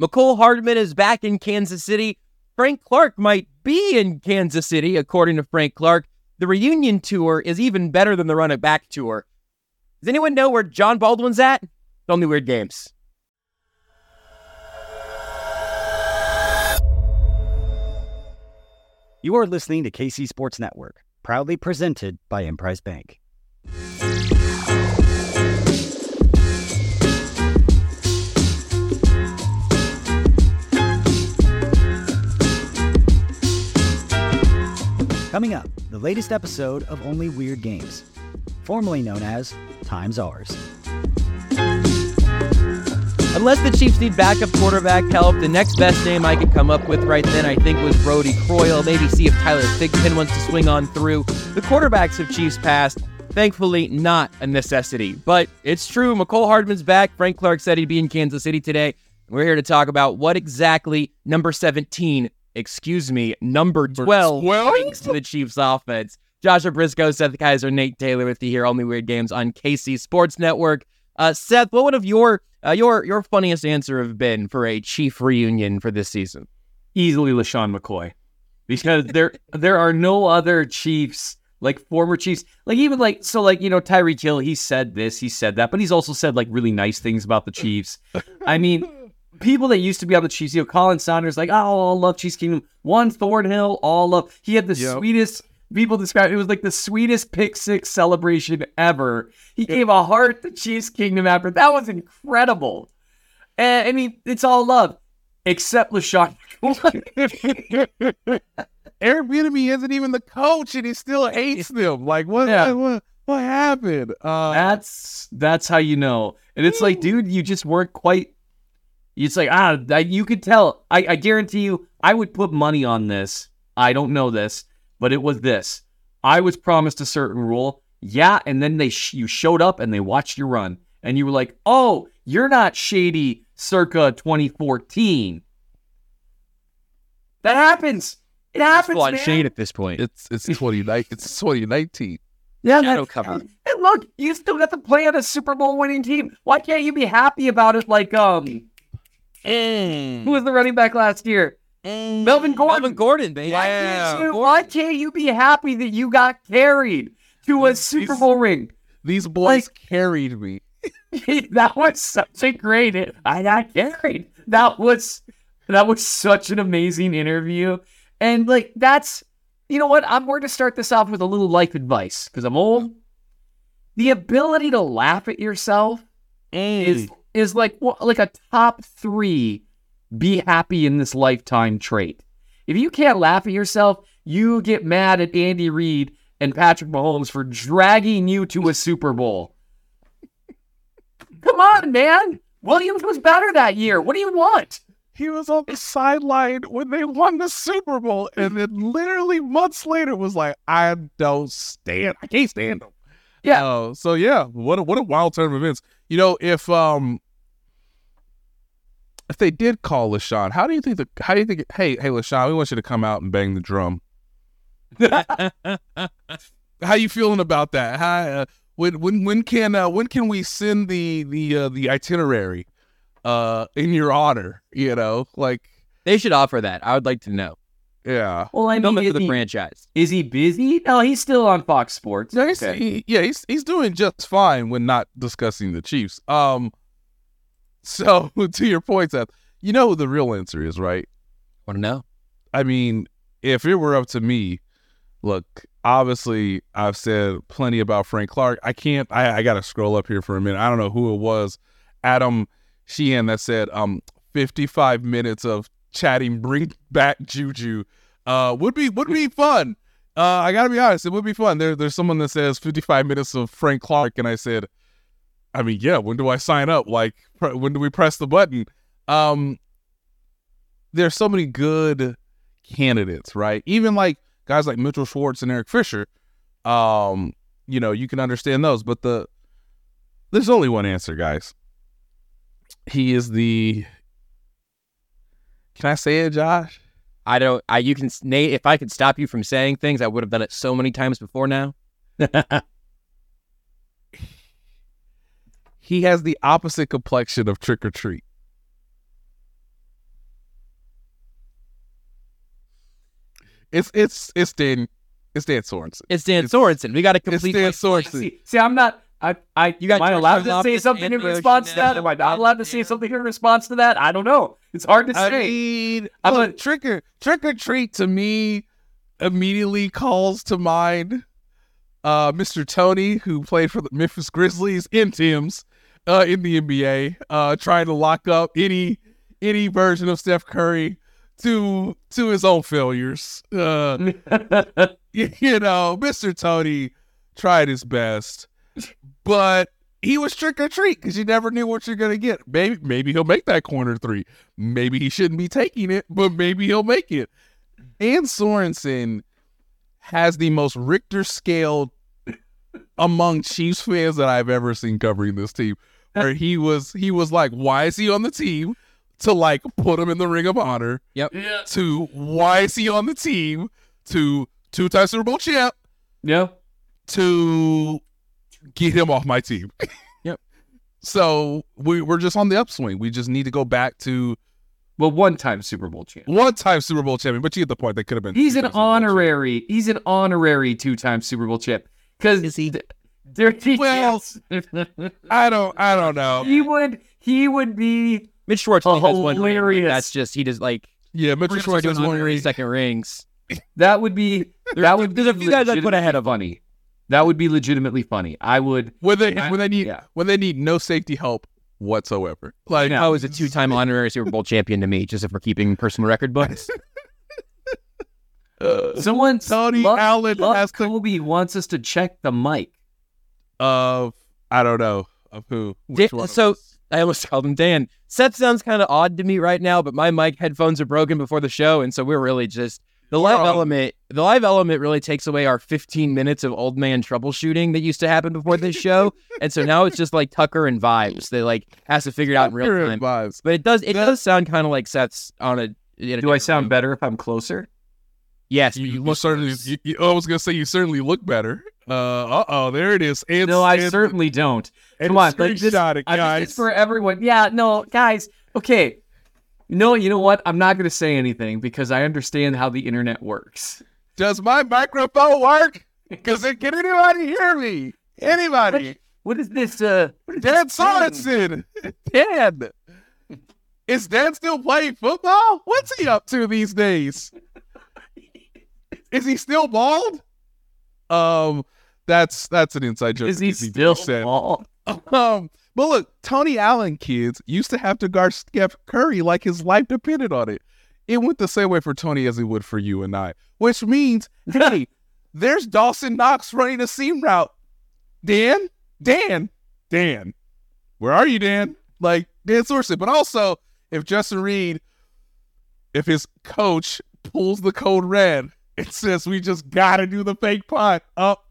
Mecole Hardman is back in Kansas City. Frank Clark might be in Kansas City, according to Frank Clark. The reunion tour is even better than the run it back tour. Does anyone know where John Baldwin's at? It's only weird games. You are listening to KC Sports Network, proudly presented by Emprise Bank. Coming up, the latest episode of Only Weird Games, formerly known as Time's Ours. Unless the Chiefs need backup quarterback help, the next best name I could come up with right then, I think, was Brodie Croyle. Maybe see if Tyler Thigpen wants to swing on through. The quarterbacks of Chiefs passed. Thankfully, not a necessity. But it's true. Mecole Hardman's back. Frank Clark said he'd be in Kansas City today. We're here to talk about what exactly number 17, excuse me, number 12, 12? brings to the Chiefs offense. Joshua Brisco, Seth Keysor, Nate Taylor with you here. Only Weird Games on KC Sports Network. Uh, Seth, what would have your uh, your your funniest answer have been for a Chief reunion for this season? easily LeSean McCoy because there there are no other Chiefs like former Chiefs like even like so like you know Tyreek Hill he said this he said that but he's also said like really nice things about the Chiefs. I mean people that used to be on the Chiefs you know Khalen Saunders like oh all love Chiefs Kingdom Juan Thornhill all love he had the Yep. sweetest people describe it was like the sweetest pick six celebration ever. He gave a heart to Chiefs Kingdom after that was incredible. And I mean it's all love except LeSean. Eric Bieniemy isn't even the coach, and he still hates them. Like, what? Yeah. What, what happened? Uh, That's that's how you know. And it's like, dude, you just weren't quite. It's like ah, I- you could tell. I, I guarantee you, I would put money on this. I don't know this, but it was this. I was promised a certain rule. Yeah, and then they sh- you showed up and they watched you run, and you were like, oh, you're not shady, circa 2014. That happens. It happens, Full on man. shade at this point. it's it's 2019. It's 2019. Yeah, Shadow that- cover. And look, you still got to play on a Super Bowl winning team. Why can't you be happy about it? Like, um, Mm. who was the running back last year? Mm. Melvin Gordon. Melvin Gordon, baby. Why can't, you, why can't you be happy that you got carried to a Super Bowl ring? These boys Like- carried me. that was such a great. I got carried. That was that was such an amazing interview, and like that's you know what I'm going to start this off with a little life advice because I'm old. The ability to laugh at yourself mm. is is like wha- like a top three be happy in this lifetime trait. If you can't laugh at yourself, you get mad at Andy Reid and Patrick Mahomes for dragging you to a Super Bowl. Come on, man. Williams was better that year. What do you want? He was on the sideline when they won the Super Bowl, and then literally months later was like, "I don't stand. I can't stand him." Yeah. Uh, so yeah, what a, what a wild turn of events. You know, if um if they did call LeSean, how do you think the how do you think? Hey, hey, LeSean, we want you to come out and bang the drum. How you feeling about that? How, uh, when when when can uh, when can we send the the uh, the itinerary uh in your honor? You know, like They should offer that. I would like to know. yeah. Well, I Film mean, for the he, franchise. is he busy? No, he's still on Fox Sports. No, he's, Okay. he, yeah, he's he's doing just fine when not discussing the Chiefs. Um, so to your point, Seth, you know who the real answer is, right? Want to know? I mean, if it were up to me, look, obviously I've said plenty about Frank Clark. I can't. I, I got to scroll up here for a minute. I don't know who it was, Adam Sheehan, that said, um, 55 minutes of chatting, bring back Juju, uh, would be would be fun. Uh, I gotta be honest, it would be fun. There, there's someone that says 55 minutes of Frank Clark, and I said, I mean, yeah. When do I sign up? Like, when do we press the button? Um, there's so many good candidates, right? Even like guys like Mitchell Schwartz and Eric Fisher. Um, you know, you can understand those, but the there's only one answer, guys. He is the. Can I say it, Josh? I don't. I you can Nate. If I could stop you from saying things, I would have done it so many times before now. He has the opposite complexion of Trick or Treat. It's it's it's Dan it's Dan Sorensen. It's Dan Sorensen. We got a complete. It's Dan Sorensen. See, see, I'm not. I, I, you got am I allowed to say something in response to that? Am I not allowed to say something in response to that? I don't know. It's hard to I say. Mean, I'm a trick or trick or treat to me immediately calls to mind uh, Mr. Tony, who played for the Memphis Grizzlies in Tim's uh, in the NBA, uh, trying to lock up any any version of Steph Curry to to his own failures. Uh, you know, Mr. Tony tried his best, but he was trick or treat because you never knew what you're gonna get. Maybe maybe he'll make that corner three. Maybe he shouldn't be taking it, but maybe he'll make it. Dan Sorensen has the most Richter scale among Chiefs fans that I've ever seen covering this team. Where he was he was like, why is he on the team? To like put him in the ring of honor. yeah. To why is he on the team? To two time Super Bowl champ Yeah. to get him off my team. Yep. So we, we're just on the upswing. We just need to go back to Well, one time Super Bowl champ. one time Super Bowl champion, but you get the point. They could have been. He's an two-time Super Bowl champion. honorary. He's an honorary two-time Super Bowl champ. Because Is he? There, Well, I don't. I don't know. he would. He would be. Mitch Schwartz only has one ring. Hilarious. That's just he does like Yeah, we're Mitchell gonna Schwartz start has one honorary ring. second rings. That would be. That would. There's a few guys I'd put ahead of funny. That would be legitimately funny. I would. When they I- when they need yeah. when they need no safety help whatsoever. Like Yeah. Poe is a two-time honorary Super Bowl champion to me, just if we're keeping personal record books. uh, Someone. Tony Luck- Allen Luck has to Kobe wants us to check the mic. Of I don't know of who. Da- Which one so? I almost called him Dan. Seth sounds kind of odd to me right now, but my mic headphones are broken before the show, and so we're really just the live We're element. The live element really takes away our 15 minutes of old man troubleshooting that used to happen before this show, and so now it's just like Tucker and vibes. They like has to figure it out in real Accurate time. vibes. But it does it That- sounds sound kind of like Seth's on a. in a Do I different sound room. better if I'm closer? Yes, You, but you you look certainly. worse. You, you- oh, I was gonna say you certainly look better. Uh oh, there it is. And, No, I certainly don't. Come on, like this, it, I- guys. is for everyone. Yeah, no, guys. Okay. No, you know what? I'm not going to say anything because I understand how the internet works. Does my microphone work? Because can anybody hear me? Anybody? What is this? Uh, what is Dan? Sorensen. Dan. Is Dan still playing football? What's he up to these days? Is he still bald? Um, that's that's an inside joke. Is he still small? Um, but look, Tony Allen kids used to have to guard Steph Curry like his life depended on it. It went the same way for Tony as it would for you and I, which means, hey, there's Dawson Knox running a seam route. Dan, Dan, Dan, where are you, Dan? Like Dan Sorensen. But also, if Justin Reid, if his coach pulls the code red, it says we just gotta do the fake punt up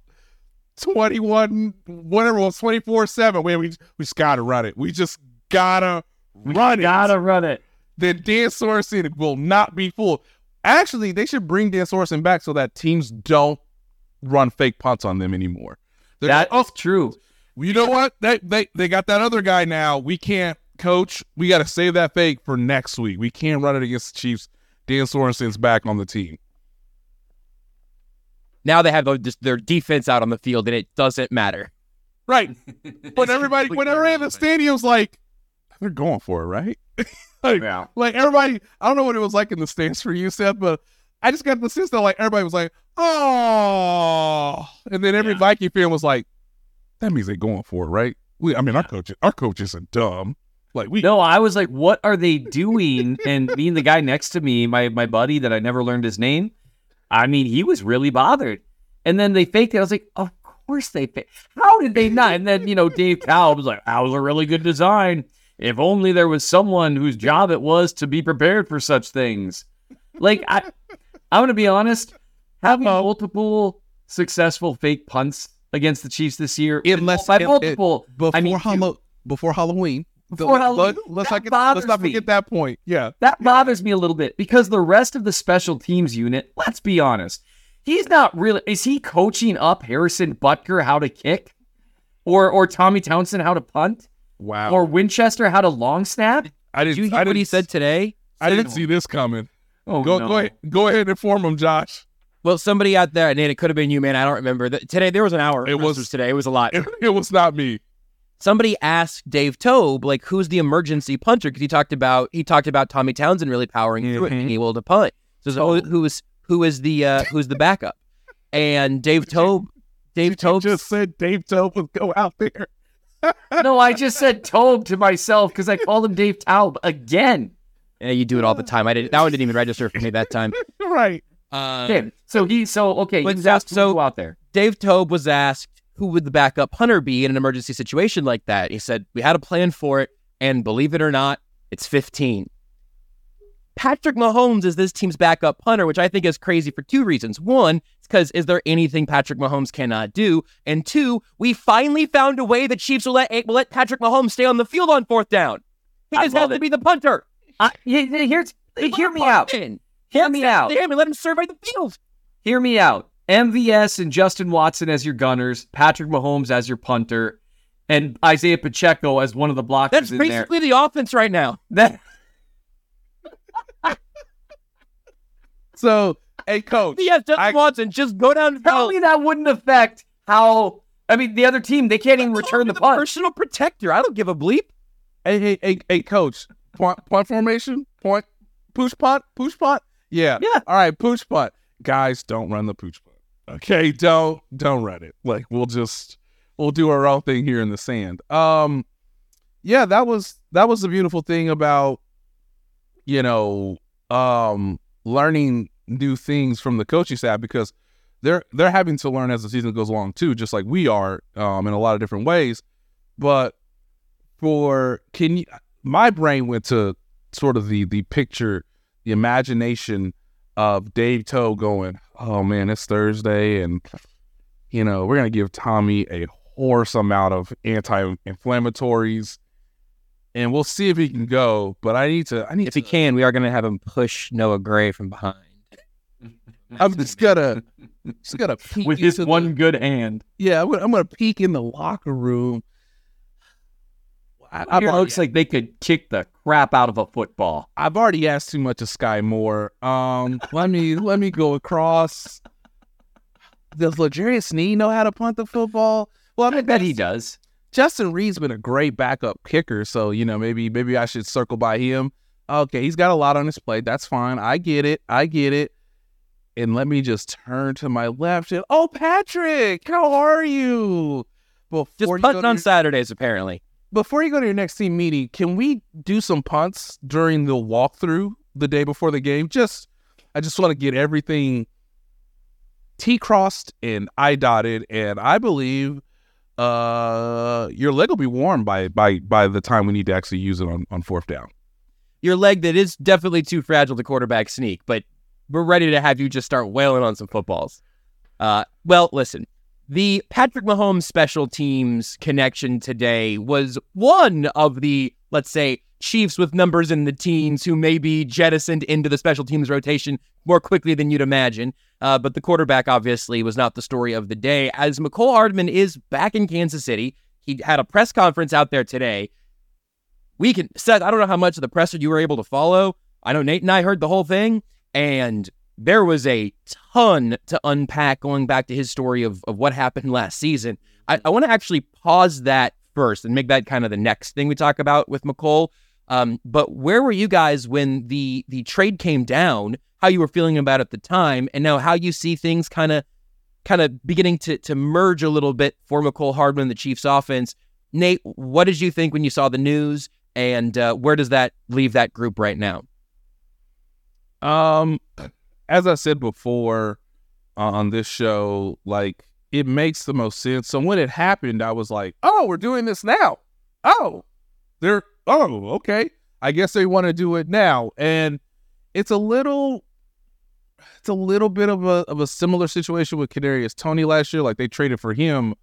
21 whatever it was 24 7 we we we just gotta run it. We just gotta run it. Gotta run it. then Dan Sorensen will not be fooled. Actually they should bring Dan Sorensen back so that teams don't run fake punts on them anymore. They're oh true. you know what? They, they they got that other guy now. We can't coach we gotta save that fake for next week. We can't run it against the Chiefs. Dan Sorensen's back on the team now they have their, defense out on the field, and it doesn't matter. right when everybody when everybody in the stadium's like they're going for it right like, Yeah. like everybody i don't know what it was like in the stands for you seth but i just got the sense that like everybody was like oh and then every Yeah. viking fan was like that means they're going for it right we, i mean our coach our coach isn't dumb like we No, I was like, what are they doing? And me and the guy next to me, my my buddy that I never learned his name, I mean, he was really bothered. And then they faked it. I was like, of course they faked. How did they not? And then, you know, Dave Cowell was like, that was a really good design. If only there was someone whose job it was to be prepared for such things. Like, I, I'm going to be honest, having multiple successful fake punts against the Chiefs this year, Unless- by it- it- multiple, before I mean, before halloween Before Halloween? let's That not get, let's bothers not me. forget that point yeah That bothers me a little bit because the rest of the special teams unit, let's be honest, he's not really. Is he coaching up Harrison Butker how to kick, or or Tommy Townsend how to punt, wow or Winchester how to long snap? i Did didn't you I hear what he said today? i didn't see this coming Oh, Go no. go ahead, go ahead and inform them, Josh. Well, somebody out there, Nate, it could have been you, man. I don't remember. That today there was an hour. It of was- today. It was a lot. It, it was not me. Somebody asked Dave Toub, like, who's the emergency punter? Because he talked about he talked about Tommy Townsend really powering through it, being able to punt. So, so who is who is the uh, who's the backup? And Dave Toub, Dave You Tobe just said Dave Toub would go out there. No, I just said Tobe to myself because I called him Dave Taub again. Yeah, you do it all the time. I didn't. That one didn't even register for me that time. right. Uh, Okay, so he, so okay, But he was asked so- to go out there. Dave Toub was asked who would the backup punter be in an emergency situation like that. He said we had a plan for it, and believe it or not, it's 15. Patrick Mahomes is this team's backup punter, which I think is crazy for two reasons. One, it's because is there anything Patrick Mahomes cannot do? And two, we finally found a way the Chiefs will let will let Patrick Mahomes stay on the field on fourth down. He just has to be the punter. He- here's, hear me out. Hear me out. Him and let him survey the field. Hear me out. MVS and Justin Watson as your gunners, Patrick Mahomes as your punter, and Isaiah Pacheco as one of the blockers That's in there. basically the offense right now. That So, hey, coach. Yes, Justin I- Watson, just go down. tell me that wouldn't affect how. I mean, the other team they can't even return the the punt. personal protector. I don't give a bleep. Hey, hey, hey, hey, coach. Point, point formation. Point. Push punt. Push punt. Yeah. Yeah. All right. Push punt. Guys, don't run the push punt. Okay. Don't don't run it. Like we'll just we'll do our own thing here in the sand. Um. Yeah, that was that was the beautiful thing about you know um learning new things from the coaching staff because they're they're having to learn as the season goes along too, just like we are um in a lot of different ways. But for can you my brain went to sort of the the picture the imagination of Dave Toe going oh man it's Thursday and you know we're gonna give Tommy a horse amount of anti-inflammatories and we'll see if he can go but I need to I need If to, he can, we are going to have him push Noah Gray from behind. I'm just gonna just gonna peek with his into the- one good hand. yeah I'm gonna, I'm gonna peek in the locker room I, It looks like they could kick the crap out of a football. I've already asked too much of Skyy Moore. Um, let me let me go across. Does L'Jarius Sneed know how to punt the football? Well, I I bet he does. Justin Reid's been a great backup kicker, so you know maybe maybe I should circle by him. Okay, he's got a lot on his plate. That's fine. I get it. I get it. And let me just turn to my left and oh, Patrick, how are you? Before Just punting to on your- Saturdays, apparently. Before you go to your next team meeting, can we do some punts during the walkthrough the day before the game? Just, I just want to get everything T crossed and I dotted, and I believe uh your leg will be warm by by by the time we need to actually use it on on fourth down. Your leg that is definitely too fragile to quarterback sneak, but we're ready to have you just start wailing on some footballs. Uh, well, listen, the Patrick Mahomes special teams connection today was one of the, let's say, Chiefs with numbers in the teens who may be jettisoned into the special teams rotation more quickly than you'd imagine. Uh, but the quarterback obviously was not the story of the day, as Mecole Hardman is back in Kansas City. He had a press conference out there today. We can, Seth, I don't know how much of the presser you were able to follow. I know Nate and I heard the whole thing, and there was a ton to unpack going back to his story of, of what happened last season. I, I want to actually pause that first and make that kind of the next thing we talk about with Mecole. Um, but where were you guys when the the trade came down? How you were feeling about it at the time, and now how you see things kind of kind of beginning to to merge a little bit for Mecole Hardman the Chiefs offense. Nate, what did you think when you saw the news, and uh, where does that leave that group right now? Um, as I said before uh, on this show, like it makes the most sense. So when it happened, I was like, "Oh, we're doing this now. Oh, they're oh, okay. I guess they want to do it now." And it's a little, it's a little bit of a of a similar situation with Kadarius Toney last year. Like they traded for him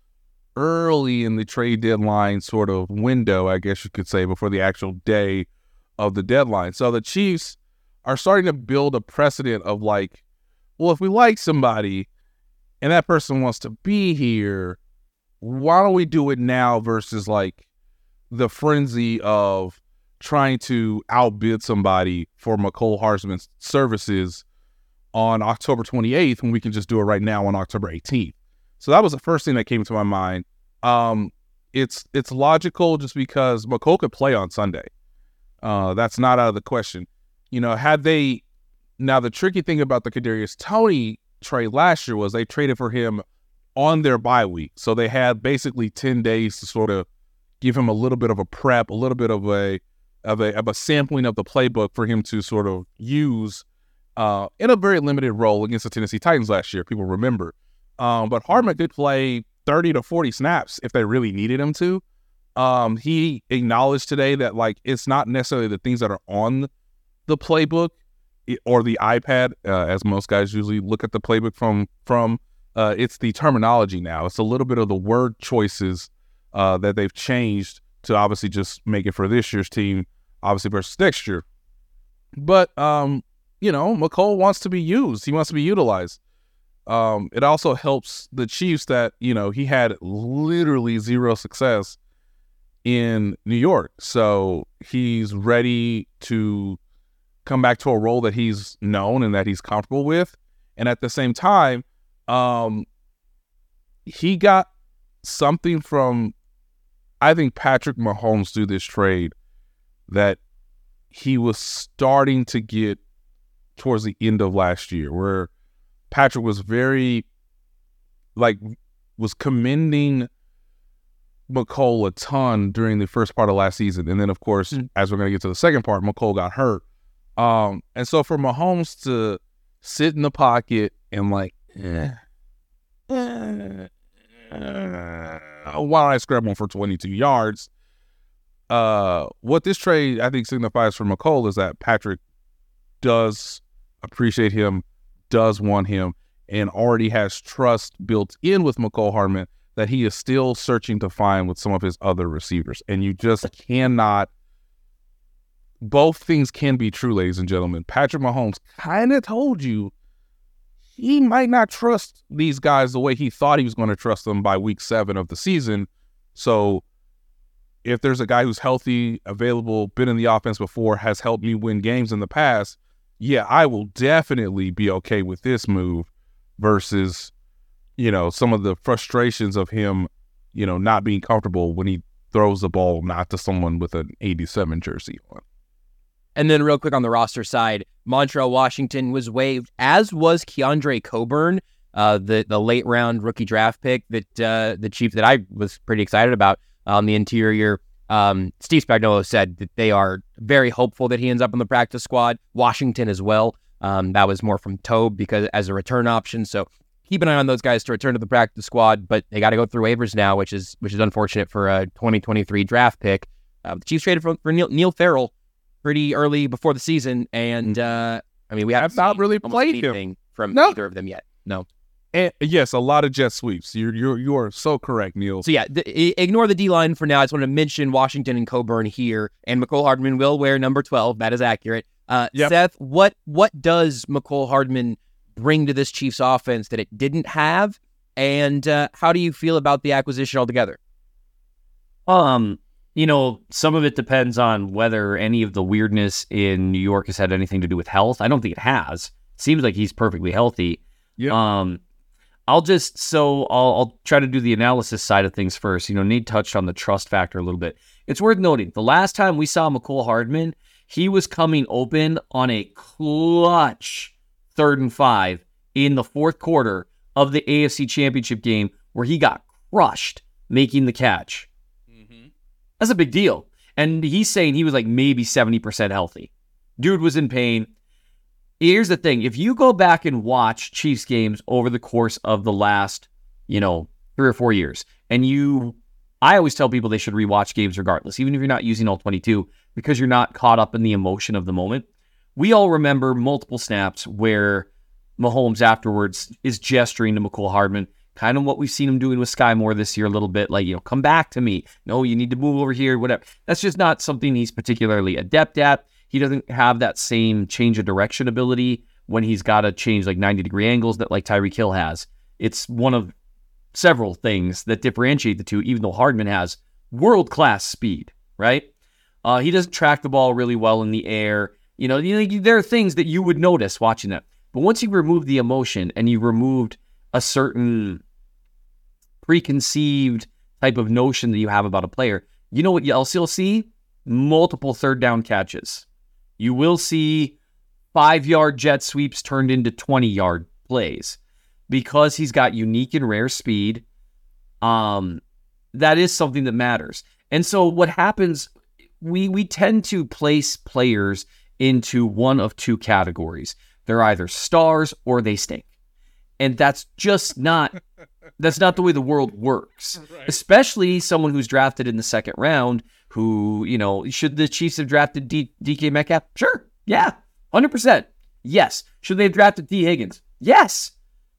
early in the trade deadline sort of window, I guess you could say, before the actual day of the deadline. So the Chiefs are starting to build a precedent of like, well, if we like somebody and that person wants to be here, why don't we do it now versus like the frenzy of trying to outbid somebody for Mecole Hardman's services on October 28th when we can just do it right now on October 18th. So that was the first thing that came to my mind. Um, it's it's logical just because Mecole could play on Sunday. Uh, that's not out of the question. You know, had they now the tricky thing about the Kadarius Toney trade last year was they traded for him on their bye week, so they had basically ten days to sort of give him a little bit of a prep, a little bit of a of a of a sampling of the playbook for him to sort of use uh, in a very limited role against the Tennessee Titans last year. People remember, um, but Hardman did play thirty to forty snaps if they really needed him to. Um, he acknowledged today that like it's not necessarily the things that are on the playbook or the iPad, uh, as most guys usually look at the playbook from from. Uh, it's the terminology now. It's a little bit of the word choices uh, that they've changed to obviously just make it for this year's team, obviously versus next year. But um, you know, Mecole wants to be used. He wants to be utilized. Um, it also helps the Chiefs that you know he had literally zero success in New York, so he's ready to come back to a role that he's known and that he's comfortable with. And at the same time, um, he got something from I think Patrick Mahomes through this trade that he was starting to get towards the end of last year, where Patrick was very like was commending Mecole a ton during the first part of last season. And then of course, mm-hmm. as we're gonna get to the second part, Mecole got hurt. Um, and so for Mahomes to sit in the pocket and like, eh, eh, eh, why I scramble for 22 yards? Uh, what this trade I think signifies for Mecole is that Patrick does appreciate him, does want him, and already has trust built in with Mecole Hardman that he is still searching to find with some of his other receivers. And you just cannot. Both things can be true, ladies and gentlemen. Patrick Mahomes kind of told you he might not trust these guys the way he thought he was going to trust them by week seven of the season. So if there's a guy who's healthy, available, been in the offense before, has helped me win games in the past, yeah, I will definitely be okay with this move versus, you know, some of the frustrations of him, you know, not being comfortable when he throws the ball not to someone with an 87 jersey on. And then, real quick on the roster side, Montrell Washington was waived, as was Keondre Coburn, uh, the the late round rookie draft pick that uh, the chief that I was pretty excited about on the interior. Um, Steve Spagnuolo said that they are very hopeful that he ends up on the practice squad. Washington as well. Um, that was more from Toub because as a return option. So keep an eye on those guys to return to the practice squad. But they got to go through waivers now, which is which is unfortunate for a 2023 draft pick. Uh, the Chiefs traded for, for Neil, Neil Farrell pretty early before the season, and mm-hmm. uh, I mean we have not really played him from no. either of them yet. No. And yes, a lot of jet sweeps. You're you're you are so correct, Neil. So yeah, th- ignore the D line for now. I just want to mention Washington and Coburn here, and Mecole Hardman will wear number twelve. That is accurate. Uh, yep. Seth, what what does Mecole Hardman bring to this Chiefs offense that it didn't have, and uh, how do you feel about the acquisition altogether? Um, you know, some of it depends on whether any of the weirdness in New York has had anything to do with health. I don't think it has. seems like he's perfectly healthy. Yeah. Um, I'll just so I'll, I'll try to do the analysis side of things first. You know, Nate touched on the trust factor a little bit. It's worth noting the last time we saw Mecole Hardman, he was coming open on a clutch third and five in the fourth quarter of the AFC Championship game where he got crushed making the catch. That's a big deal. And he's saying he was like maybe 70% healthy. Dude was in pain. Here's the thing if you go back and watch Chiefs games over the course of the last, you know, three or four years, and you, I always tell people they should rewatch games regardless, even if you're not using all 22, because you're not caught up in the emotion of the moment. We all remember multiple snaps where Mahomes afterwards is gesturing to Mecole Hardman kind of what we've seen him doing with Skyy Moore this year a little bit, like, you know, come back to me. No, you need to move over here, whatever. That's just not something he's particularly adept at. He doesn't have that same change of direction ability when he's got to change like 90 degree angles that like Tyreek Hill has. It's one of several things that differentiate the two, even though Hardman has world class speed, right? Uh, he doesn't track the ball really well in the air. You know, there are things that you would notice watching that. But once you remove the emotion and you removed a certain preconceived type of notion that you have about a player, you know what else you'll see? Multiple third down catches. You will see five yard jet sweeps turned into 20 yard plays because he's got unique and rare speed. Um, that is something that matters. And so what happens, we we tend to place players into one of two categories. They're either stars or they stink. And that's just not that's not the way the world works. Especially someone who's drafted in the second round who, you know, should the Chiefs have drafted D- DK Metcalf? Sure. Yeah. 100%. Yes. Should they have drafted Tee Higgins? Yes.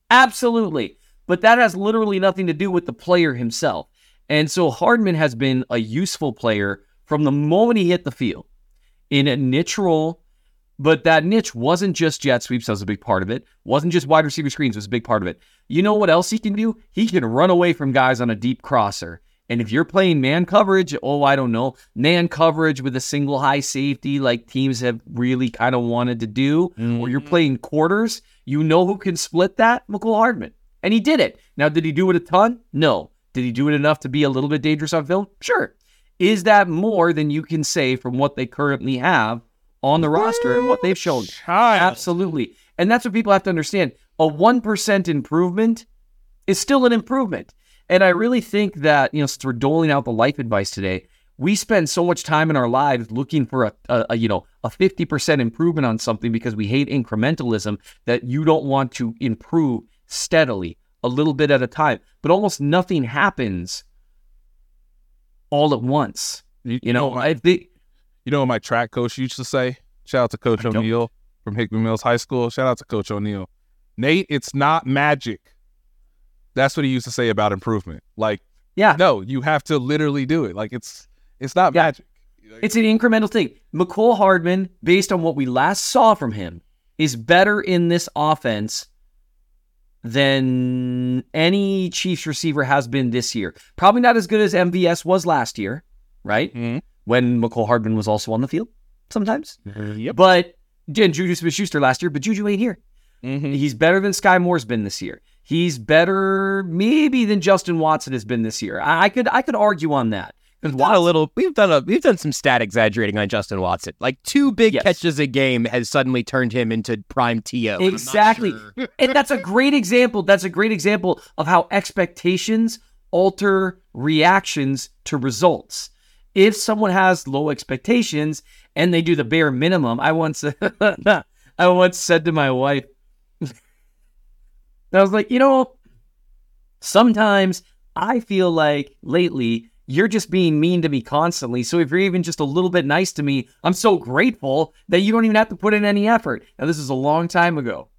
Absolutely. But that has literally nothing to do with the player himself. And so Hardman has been a useful player from the moment he hit the field in a niche role. But that niche wasn't just jet sweeps, that was a big part of it. Wasn't just wide receiver screens, was a big part of it. You know what else he can do? He can run away from guys on a deep crosser. And if you're playing man coverage, oh, I don't know, man coverage with a single high safety like teams have really kind of wanted to do, or you're mm-hmm. playing quarters, you know who can split that? Mecole Hardman. And he did it. Now, did he do it a ton? No. Did he do it enough to be a little bit dangerous on film? Sure. Is that more than you can say from what they currently have on the roster and what they've shown? Child. Absolutely. And that's what people have to understand. A 1% improvement is still an improvement. And I really think that, you know, since we're doling out the life advice today, we spend so much time in our lives looking for a, a, a, you know, a 50% improvement on something because we hate incrementalism that you don't want to improve steadily, a little bit at a time. But almost nothing happens all at once. You know, I think you know what my track coach used to say? Shout out to Coach O'Neill from Hickman Mills High School. Shout out to Coach O'Neill. Nate, it's not magic. That's what he used to say about improvement. Like, yeah, no, you have to literally do it. Like it's it's not Yeah. magic. It's an incremental thing. Mecole Hardman, based on what we last saw from him, is better in this offense than any Chiefs receiver has been this year. Probably not as good as MVS was last year, right? Mhm. When Mecole Hardman was also on the field sometimes. Yep. But and Juju Smith Schuster last year, but Juju ain't here. Mhm. He's better than Skyy Moore's been this year. He's better maybe than Justin Watson has been this year. I, I could I could argue on that. We've done a little. We've done a. We've done some stat exaggerating on Justin Watson. Like two big Yes. catches a game has suddenly turned him into prime To. Exactly. and that's a great example. That's a great example of how expectations alter reactions to results. If someone has low expectations and they do the bare minimum, I once I once said to my wife, I was like, you know, sometimes I feel like lately you're just being mean to me constantly. So if you're even just a little bit nice to me, I'm so grateful that you don't even have to put in any effort. Now, this is a long time ago.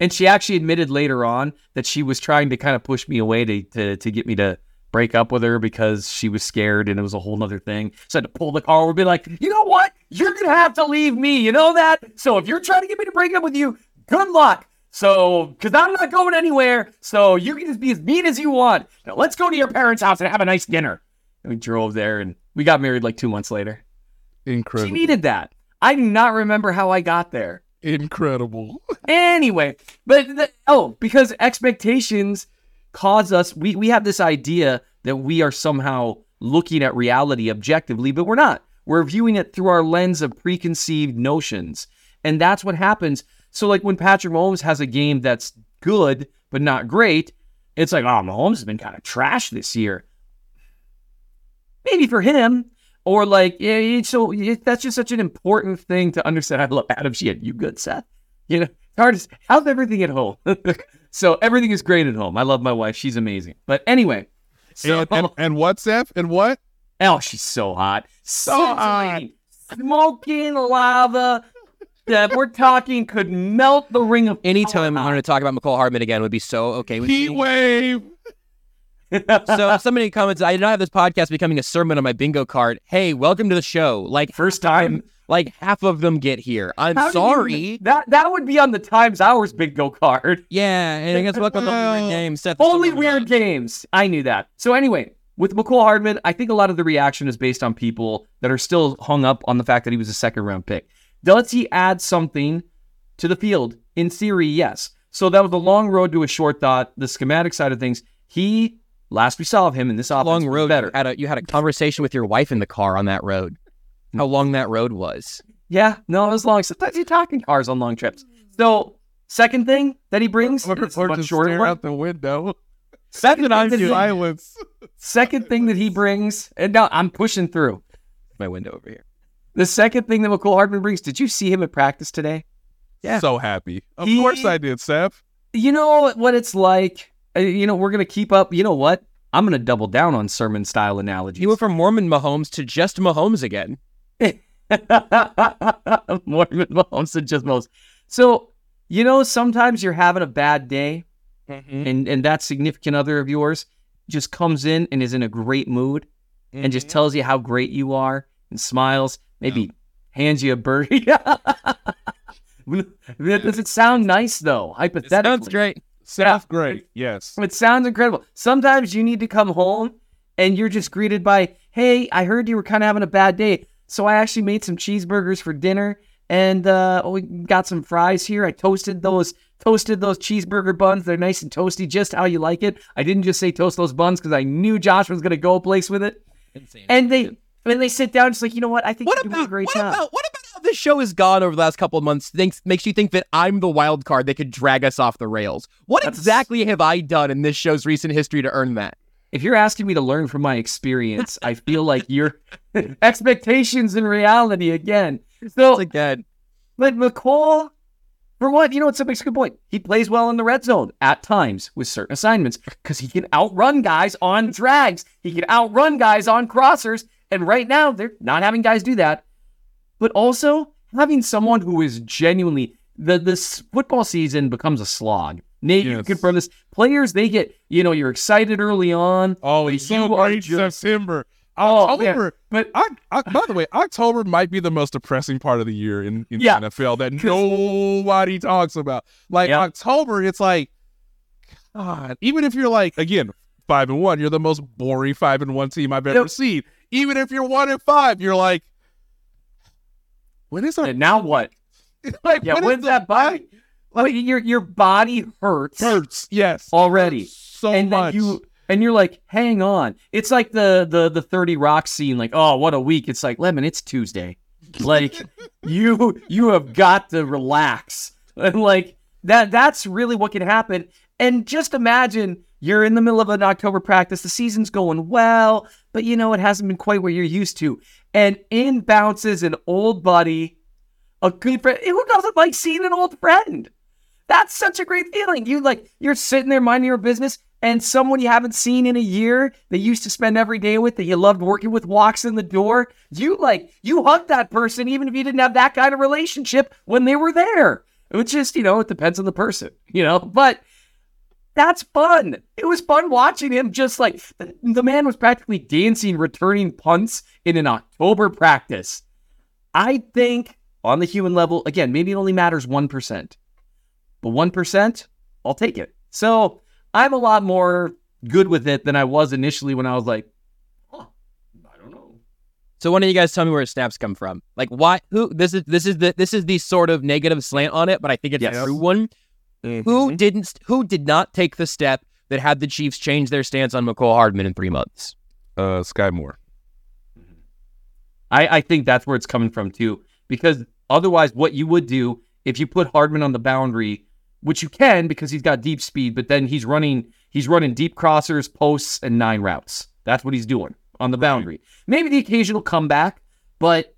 And she actually admitted later on that she was trying to kind of push me away to, to, to get me to break up with her because she was scared and it was a whole nother thing. So I had to pull the car and be like, you know what? You're going to have to leave me. You know that? So if you're trying to get me to break up with you, good luck. So, because I'm not going anywhere. So you can just be as mean as you want. Now let's go to your parents' house and have a nice dinner. And we drove there and we got married like two months later. Incredible. She needed that. I do not remember how I got there. Incredible. Anyway, but the, oh, because expectations cause us we we have this idea that we are somehow looking at reality objectively, but we're not. We're viewing it through our lens of preconceived notions. And that's what happens. So like when Patrick Mahomes has a game that's good but not great, it's like, oh, Mahomes has been kind of trash this year. Maybe for him, or like, yeah, so that's just such an important thing to understand. I love Adam Sheehan. You good, Seth? You know, hard as how's everything at home? so everything is great at home. I love my wife. She's amazing. But anyway, so And, and, and what, Seth? And what? oh, she's so hot, so hot. smoking lava. That we're talking could melt the ring of Anytime I power. wanted to talk about Mecole Hardman again would be so okay with Heat me. wave. So somebody comments, I did not have this podcast becoming a sermon on my bingo card. Hey, welcome to the show. Like First time. like half of them get here. I'm How did you- sorry. that that would be on the Times Hours bingo card. Yeah, and I guess welcome to weird game. Seth. Only weird games. I knew that. So anyway, with Mecole Hardman, I think a lot of the reaction is based on people that are still hung up on the fact that he was a second round pick. Does he add something to the field? In theory, yes. So that was a long road to a short thought. The schematic side of things, he last we saw of him in this offense long road. better. You had a you had a conversation with your wife in the car on that road. How long that road was. Yeah, no, it was long. Sometimes you talk in cars on long trips. So second thing that he brings, Or, it's a or much just shorter stare one. out the window. Second thing that he- Silence. second thing that he brings, and now I'm pushing through. My window over here. The second thing that Mecole Hardman brings, did you see him at practice today? Yeah. So happy. Of He- course I did, Seth. You know what it's like. Uh, You know, we're going to keep up. You know what? I'm going to double down on sermon style analogies. He went from Mormon Mahomes to just Mahomes again. Mormon Mahomes and just most. So, you know, sometimes you're having a bad day and, and that significant other of yours just comes in and is in a great mood and just tells you how great you are and smiles, maybe hands you a bird. Does it sound nice though? Hypothetically. Sounds great. Seth, great. Yes. It sounds incredible. Sometimes you need to come home and you're just greeted by, hey, I heard you were kind of having a bad day. So I actually made some cheeseburgers for dinner and uh, we got some fries here. I toasted those toasted those cheeseburger buns. They're nice and toasty, just how you like it. I didn't just say toast those buns because I knew Josh was going to go a place with it. And they and they sit down just like, you know what? I think What you're a about great what job. about what about how this show has gone over the last couple of months? Thinks makes you think that I'm the wild card that could drag us off the rails. What That's- exactly have I done in this show's recent history to earn that? if you're asking me to learn from my experience, I feel like your expectations and reality again. So Again, But Mecole, for what, you know, it's a makes a good point. He plays well in the red zone at times with certain assignments because he can outrun guys on drags. He can outrun guys on crossers. And right now, they're not having guys do that. But also having someone who is genuinely the this football season becomes a slog. Nate, you Yes. can confirm this. Players, they get, you know, you're excited early on. Oh, it's so great just- September. Oh, October. But I, I, by the way, October might be the most depressing part of the year in, in Yeah. the NFL that nobody talks about. Like. October, it's like, God, even if you're like, again, five and one, you're the most boring five and one team I've ever Yep. seen. Even if you're one in five, you're like, when is our and now what? like Yeah, when is when's that bye? Like your your body hurts hurts? Yes, already. so and much. you and you're like, hang on. It's like the the the 30 rock scene, like, oh, what a week. It's like, Lemon, it's Tuesday. Like you you have got to relax. And like that that's really what can happen. And just imagine you're in the middle of an October practice, the season's going well, but you know it hasn't been quite where you're used to. And in bounces an old buddy, a good friend. Who doesn't like seeing an old friend? That's such a great feeling. You like you're sitting there minding your business, and someone you haven't seen in a year that you used to spend every day with, that you loved working with, walks in the door. You like you hug that person, even if you didn't have that kind of relationship when they were there. It's just you know it depends on the person, you know. But that's fun. It was fun watching him. Just like the, man was practically dancing, returning punts in an October practice. I think on the human level, again, maybe it only matters 1%. But 1%, I'll take it. So I'm a lot more good with it than I was initially when I was like, huh, I don't know. So one of you guys tell me where snaps come from. Like why who this is this is the this is the sort of negative slant on it, but I think it's Yes. a true one. Who didn't who did not take the step that had the Chiefs change their stance on Mecole Hardman in three months? uh, Skyy Moore. I, I think that's where it's coming from too. Because otherwise, what you would do if you put Hardman on the boundary, which you can because he's got deep speed, but then he's running he's running deep crossers, posts, and nine routes. That's what he's doing on the boundary. Maybe the occasional comeback, but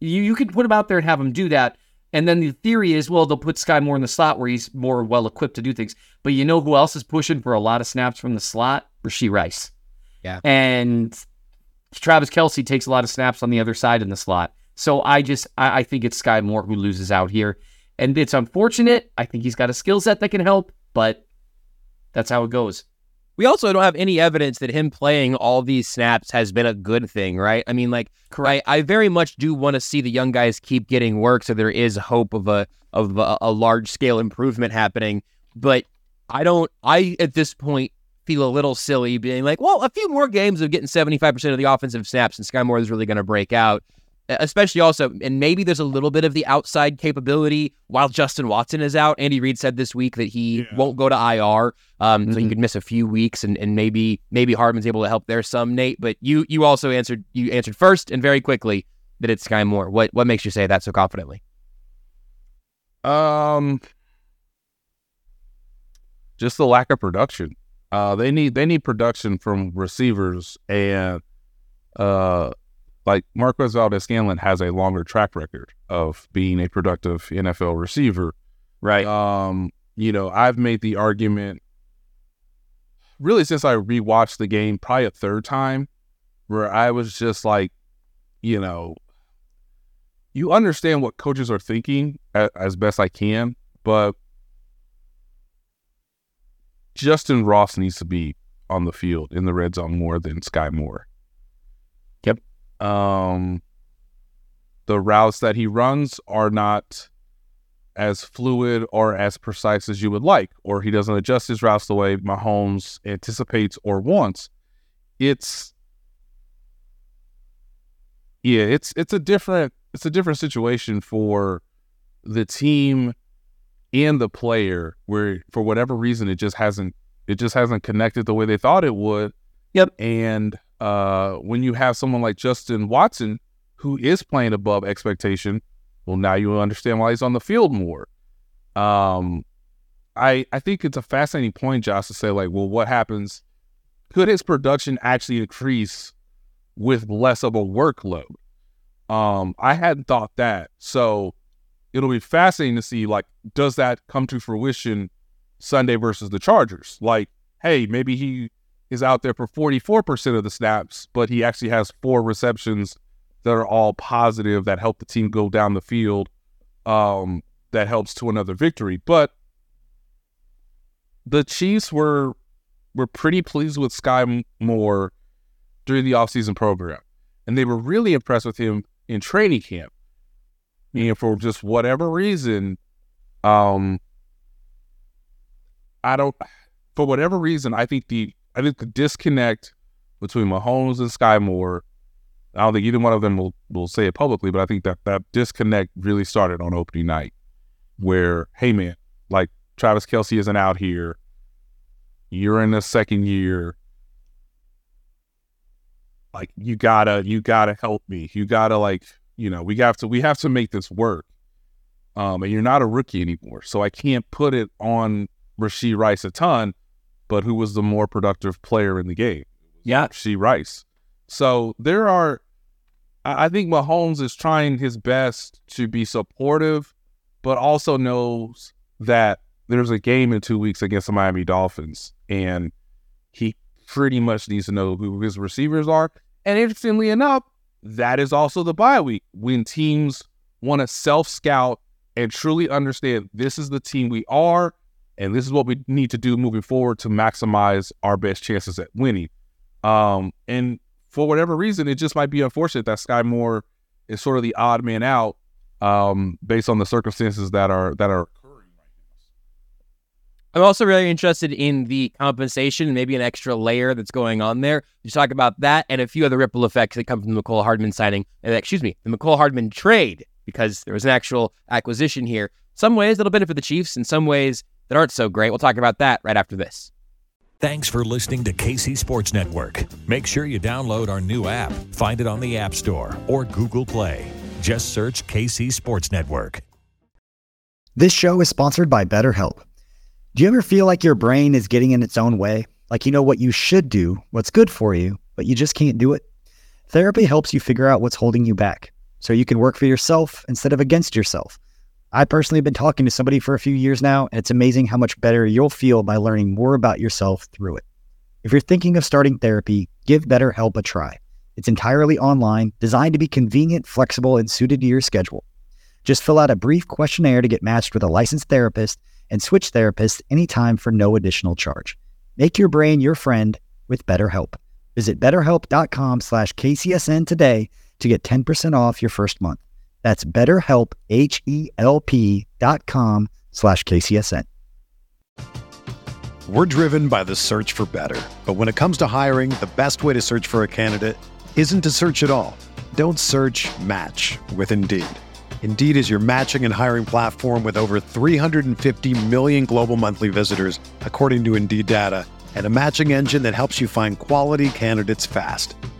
you you can put him out there and have him do that. And then the theory is, well, they'll put Skyy Moore in the slot where he's more well equipped to do things. But you know who else is pushing for a lot of snaps from the slot? Rashee Rice. Yeah. And Travis Kelce takes a lot of snaps on the other side in the slot. So I just I, I think it's Skyy Moore who loses out here. And it's unfortunate. I think he's got a skill set that can help, but that's how it goes. We also don't have any evidence that him playing all these snaps has been a good thing, right? I mean, like, I, I very much do want to see the young guys keep getting work, so there is hope of a of a, a large scale improvement happening. But I don't. I at this point feel a little silly being like, well, a few more games of getting 75% of the offensive snaps and Skyy Moore is really going to break out. Especially also, and maybe there's a little bit of the outside capability while Justin Watson is out. Andy Reid said this week that he Yeah. won't go to IR, um, so he Mhm. could miss a few weeks, and, and maybe maybe Hardman's able to help there some. Nate, but you you also answered you answered first and very quickly that it's Skyy Moore. What what makes you say that so confidently? Um, just the lack of production. Uh, they need they need production from receivers, and uh, like Marquez Valdes-Scantling has a longer track record of being a productive NFL receiver. Right. Um, you know, I've made the argument really since I rewatched the game, probably a third time, where I was just like, you know, you understand what coaches are thinking a- as best I can, but Justin Ross needs to be on the field in the red zone more than Skyy Moore. Um, the routes that he runs are not as fluid or as precise as you would like, or he doesn't adjust his routes the way Mahomes anticipates or wants. It's yeah, it's it's a different it's a different situation for the team and the player where for whatever reason it just hasn't it just hasn't connected the way they thought it would. Yep. And uh when you have someone like Justin Watson who is playing above expectation, well now you understand why he's on the field more. Um I I think it's a fascinating point, Josh, to say like, well, what happens? Could his production actually increase with less of a workload? Um, I hadn't thought that. So it'll be fascinating to see like, does that come to fruition Sunday versus the Chargers? Like, hey, maybe he is out there for 44% of the snaps, but he actually has four receptions that are all positive that help the team go down the field. Um, that helps to another victory. But the Chiefs were were pretty pleased with Skyy Moore during the offseason program. And they were really impressed with him in training camp. And for just whatever reason, um I don't for whatever reason, I think the I think the disconnect between Mahomes and Skyy Moore, I don't think either one of them will, will say it publicly, but I think that that disconnect really started on opening night where, hey man, like Travis Kelce isn't out here. You're in the second year. Like you gotta, you gotta help me. You gotta like, you know, we have to, we have to make this work. Um, and you're not a rookie anymore, so I can't put it on Rashee Rice a ton. But who was the more productive player in the game? Yeah. She Rice. So there are, I think Mahomes is trying his best to be supportive, but also knows that there's a game in two weeks against the Miami Dolphins, and he pretty much needs to know who his receivers are. And interestingly enough, that is also the bye week when teams want to self scout and truly understand this is the team we are, and this is what we need to do moving forward to maximize our best chances at winning. Um, and for whatever reason, it just might be unfortunate that Skyy Moore is sort of the odd man out, um, based on the circumstances that are that are occurring right now. I'm also really interested in the compensation, maybe an extra layer that's going on there. You talk about that and a few other ripple effects that come from the Mecole Hardman signing, uh, excuse me, the Mecole Hardman trade, because there was an actual acquisition here. Some ways that'll benefit the Chiefs, in some ways that aren't so great. We'll talk about that right after this. Thanks for listening to KC Sports Network. Make sure you download our new app. Find it on the App Store or Google Play. Just search KC Sports Network. This show is sponsored by BetterHelp. Do you ever feel like your brain is getting in its own way? Like you know what you should do, what's good for you, but you just can't do it? Therapy helps you figure out what's holding you back so you can work for yourself instead of against yourself. I personally have been talking to somebody for a few years now, and it's amazing how much better you'll feel by learning more about yourself through it. If you're thinking of starting therapy, give BetterHelp a try. It's entirely online, designed to be convenient, flexible, and suited to your schedule. Just fill out a brief questionnaire to get matched with a licensed therapist and switch therapists anytime for no additional charge. Make your brain your friend with BetterHelp. Visit betterhelp.com slash KCSN today to get 10% off your first month. That's betterhelp, H-E-L-P dot com slash KCSN. We're driven by the search for better. But when it comes to hiring, the best way to search for a candidate isn't to search at all. Don't search match with Indeed. Indeed is your matching and hiring platform with over 350 million global monthly visitors, according to Indeed data, and a matching engine that helps you find quality candidates fast.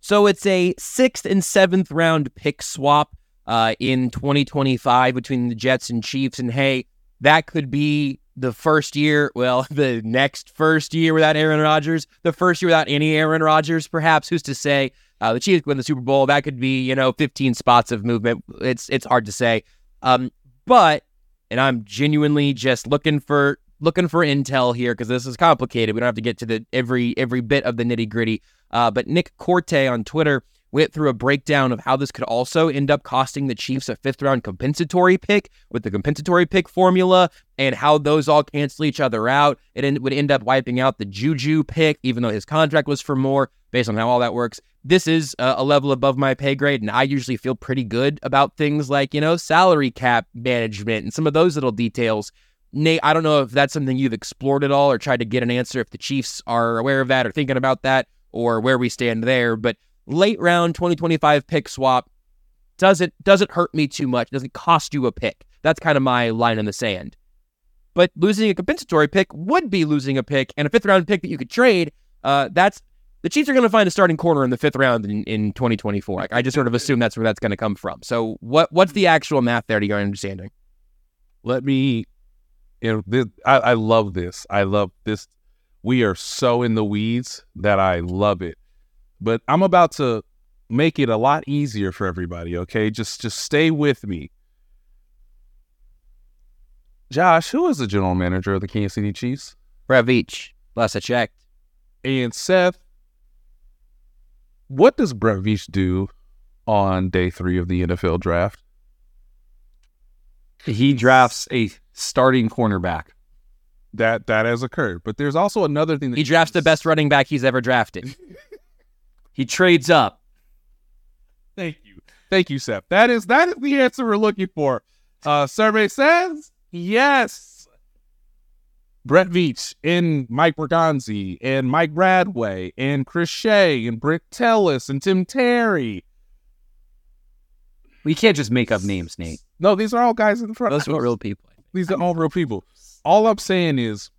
So it's a sixth and seventh round pick swap uh, in 2025 between the Jets and Chiefs. And hey, that could be the first year, well, the next first year without Aaron Rodgers, the first year without any Aaron Rodgers, perhaps. Who's to say? Uh, the Chiefs win the Super Bowl. That could be, you know, 15 spots of movement. It's it's hard to say. Um, but, and I'm genuinely just looking for looking for intel here because this is complicated. We don't have to get to the every every bit of the nitty gritty. Uh, but Nick Korte on Twitter went through a breakdown of how this could also end up costing the Chiefs a fifth round compensatory pick with the compensatory pick formula and how those all cancel each other out. It would end up wiping out the Juju pick, even though his contract was for more, based on how all that works. This is a level above my pay grade, and I usually feel pretty good about things like, you know, salary cap management and some of those little details. Nate, I don't know if that's something you've explored at all or tried to get an answer if the Chiefs are aware of that or thinking about that or where we stand there. But late round 2025 pick swap doesn't doesn't hurt me too much. Doesn't cost you a pick. That's kind of my line in the sand. But losing a compensatory pick would be losing a pick and a fifth round pick that you could trade. Uh, that's the Chiefs are going to find a starting corner in the fifth round in, in 2024. Like, I just sort of assume that's where that's going to come from. So what what's the actual math there to your understanding? Let me, you know, this, I, I love this. I love this we are so in the weeds that I love it. But I'm about to make it a lot easier for everybody, okay? Just just stay with me. Josh, who is the general manager of the Kansas City Chiefs? Brett Veach. Last I checked. And Seth, what does Brett Veach do on day three of the NFL draft? He drafts a starting cornerback that that has occurred. But there's also another thing that he drafts the best running back he's ever drafted. he trades up. Thank you, thank you, Seth. That is that is the answer we're looking for. Uh, survey says yes. Brett Veach and Mike Borgonzi and Mike Radway and Chris Shea and Britt Tilis and Tim Terry. We can't just make up names, Nate. No, these are all guys in the front. Those are real people. These are all real people all I'm saying is,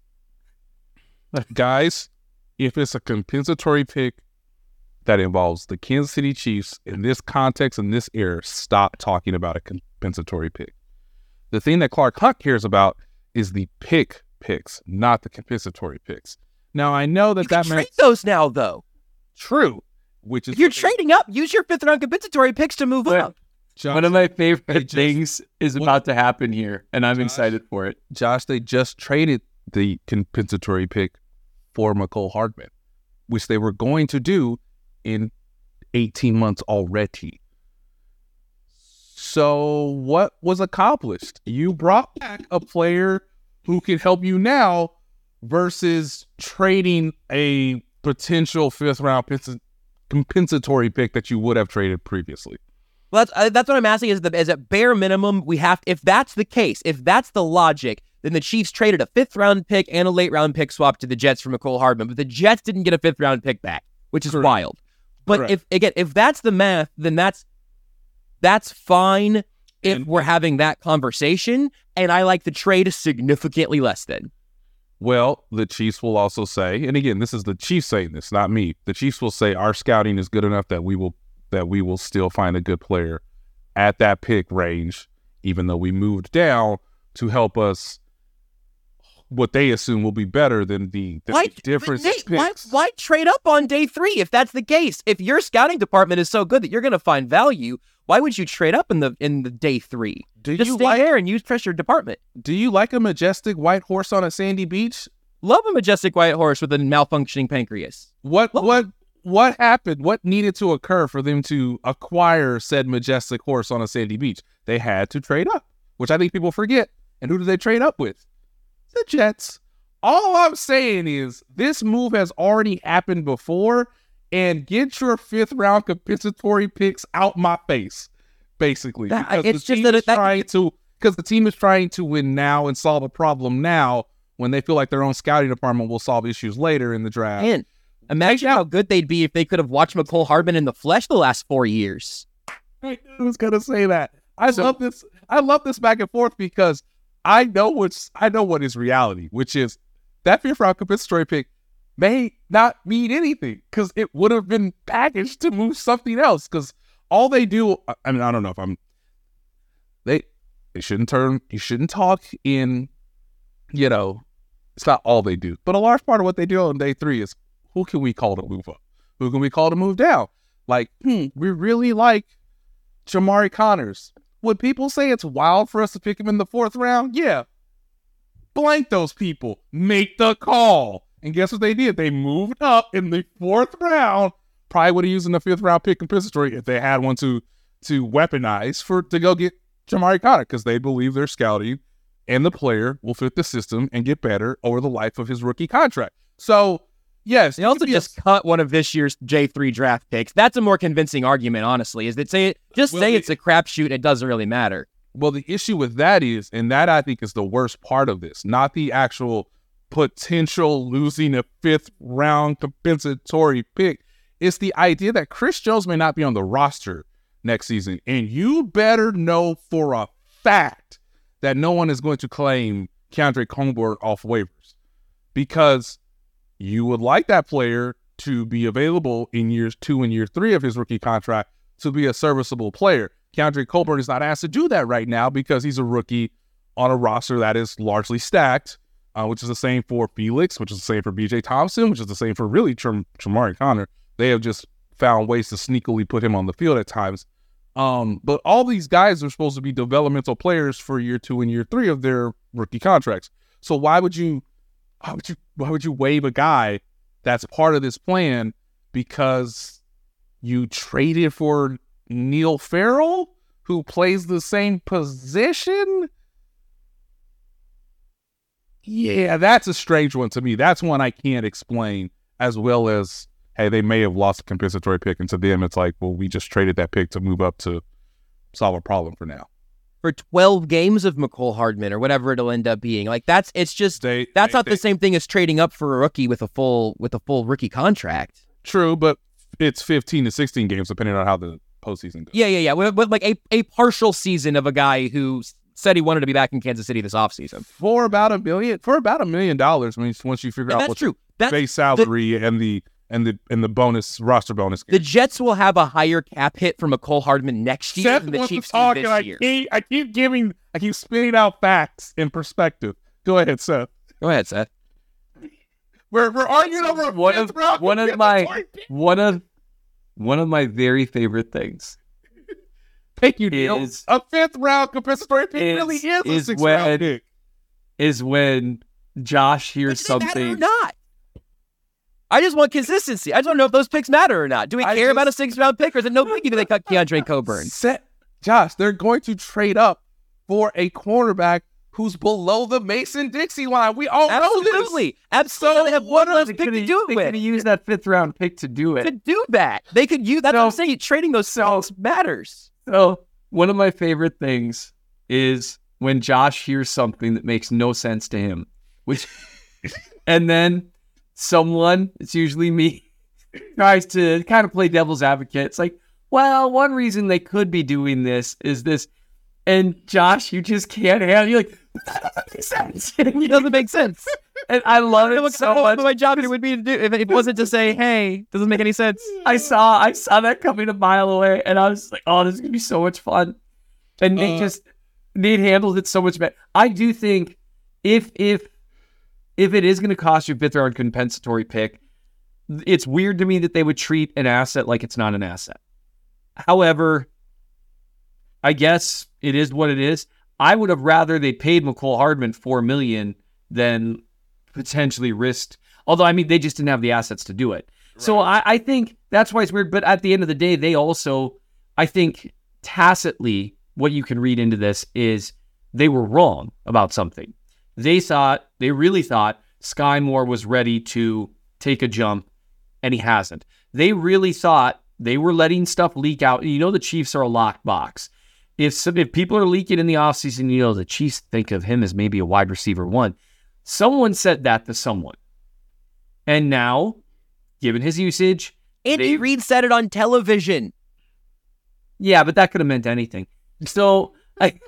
guys, if it's a compensatory pick that involves the Kansas City Chiefs in this context, in this era, stop talking about a compensatory pick. The thing that Clark Hunt cares about is the pick picks, not the compensatory picks. Now I know that you that trade those now, though. True, which is if you're trading up, use your fifth round compensatory picks to move up. Josh, One of my favorite just, things is what, about to happen here, and I'm Josh, excited for it. Josh, they just traded the compensatory pick for Mecole Hardman, which they were going to do in 18 months already. So, what was accomplished? You brought back a player who can help you now versus trading a potential fifth round compensatory pick that you would have traded previously. Well, that's uh, that's what I'm asking. Is the is at bare minimum we have if that's the case, if that's the logic, then the Chiefs traded a fifth round pick and a late round pick swap to the Jets for Mecole Hardman, but the Jets didn't get a fifth round pick back, which is Correct. wild. But Correct. if again, if that's the math, then that's that's fine if And- we're having that conversation. And I like the trade significantly less than. Well, the Chiefs will also say, and again, this is the Chiefs saying this, not me. The Chiefs will say our scouting is good enough that we will that we will still find a good player at that pick range, even though we moved down to help us what they assume will be better than the, the Why, difference. but Nate, why, why trade up on day three if that's the case? If your scouting department is so good that you're going to find value, why would you trade up in the in the day three? Do Just you stay like there and use trust your department. do you like a majestic white horse on a sandy beach? Love a majestic white horse with a malfunctioning pancreas. What Well- what what happened? What needed to occur for them to acquire said majestic horse on a sandy beach? They had to trade up, which I think people forget. And who did they trade up with? The Jets. All I'm saying is this move has already happened before, and get your fifth round compensatory picks out my face, basically. That- because it's the just team that- is that- trying to because the team is trying to win now and solve a problem now when they feel like their own scouting department will solve issues later in the draft. And imagine how good they'd be if they could have watched Mecole Hardman in the flesh the last four years. I was gonna say that. I love this. I love this back and forth because I know what's I know what is reality, which is that fifth round compensatory pick may not mean anything because it would have been packaged to move something else. Because all they do, I- I mean, I don't know if I'm they they shouldn't turn you shouldn't talk in, you know, it's not all they do, but a large part of what they do on day three is who can we call to move up, who can we call to move down. Like, hmm, we really like Chamarri Connors. Would people say it's wild for us to pick him in the fourth round? Yeah. Blank those people. Make the call. And guess what they did? They moved up in the fourth round. Probably would have used in the fifth round pick and compensatory if they had one to to weaponize for to go get Chamarri Conner because they believe their scouting and the player will fit the system and get better over the life of his rookie contract. So yes, They also be a- just cut one of this year's J three draft picks. That's a more convincing argument, honestly. Is that say it just Well, say the- it's a crapshoot and it doesn't really matter. Well, the issue with that is, and that I think is the worst part of this, not the actual potential losing a fifth round compensatory pick. It's the idea that Chris Jones may not be on the roster next season. And you better know for a fact that no one is going to claim Keondre Coburn off waivers because you would like that player to be available in years two and year three of his rookie contract to be a serviceable player. Keondre Coburn is not asked to do that right now because he's a rookie on a roster that is largely stacked, uh, which is the same for Felix, which is the same for BJ Thompson, which is the same for really Tram- Tramari Connor. They have just found ways to sneakily put him on the field at times. Um, but all these guys are supposed to be developmental players for year two and year three of their rookie contracts. So why would you, why would you, why would you waive a guy that's part of this plan because you traded for Neil Farrell, who plays the same position? Yeah, that's a strange one to me. That's one I can't explain as well as hey, they may have lost a compensatory pick, and to them it's like, well, we just traded that pick to move up to solve a problem for now. For twelve games of Mecole Hardman or whatever it'll end up being. Like that's it's just They that's they- not they- the same thing as trading up for a rookie with a full with a full rookie contract. true, but it's fifteen to sixteen games depending on how the postseason goes. Yeah, yeah, yeah. With, with like a, a partial season of a guy who said he wanted to be back in Kansas City this offseason. For about a million, for about a million dollars, once you figure out that's what true. That's base salary and the and the and the bonus roster bonus. the Jets will have a higher cap hit for Mecole Hardman next year Seth than the wants to Chiefs do talk, this and I year. keep, I keep giving, I keep spitting out facts in perspective. Go ahead, Seth. Go ahead, Seth. We're we're arguing over a one of fifth round one of my one of one of my very favorite things Thank you, Neil. is- a fifth round compensatory pick is- really is a is sixth when- round pick. is when Josh hears Does it matter or something. not? I just want consistency. I just want to know if those picks matter or not. Do we I care about a just- six round pick or is it no biggie that they cut Keondre Coburn? Set, Josh, they're going to trade up for a cornerback who's below the Mason Dixie line. We all know this. Absolutely, absolutely. They have one less pick to do it could with. have use that fifth round pick to do it. To do that, they could use. That's what I'm saying. Trading those songs matters. So one of my favorite things is when Josh hears something that makes no sense to him, which, and then someone, it's usually me, tries to kind of play devil's advocate. It's like, well, one reason they could be doing this is this, and Josh, you just can't handle. You're like, that doesn't make sense. It doesn't make sense. and I love it so much. my job it would be to do if it wasn't to say, "Hey, doesn't make any sense." I saw I saw that coming a mile away, and I was like, "Oh, this is gonna be so much fun." And Nate Uh, just Nate handled it so much better. I do think if if if it is gonna cost you a fifth round compensatory pick, it's weird to me that they would treat an asset like it's not an asset. However, I guess it is what it is. I would have rather they paid Mecole Hardman four million than potentially risked. Although I mean they just didn't have the assets to do it. So I, I think that's why it's weird. But at the end of the day, they also, I think, tacitly, what you can read into this is they were wrong about something. They thought, they really thought Skyy Moore was ready to take a jump, and he hasn't. They really thought they were letting stuff leak out. You know, the Chiefs are a locked box. If some, if people are leaking in the offseason, you know, the Chiefs think of him as maybe a wide receiver one. Someone said that to someone. And now, given his usage, Andy They- Reid said it on television. yeah, but that could have meant anything. So, I,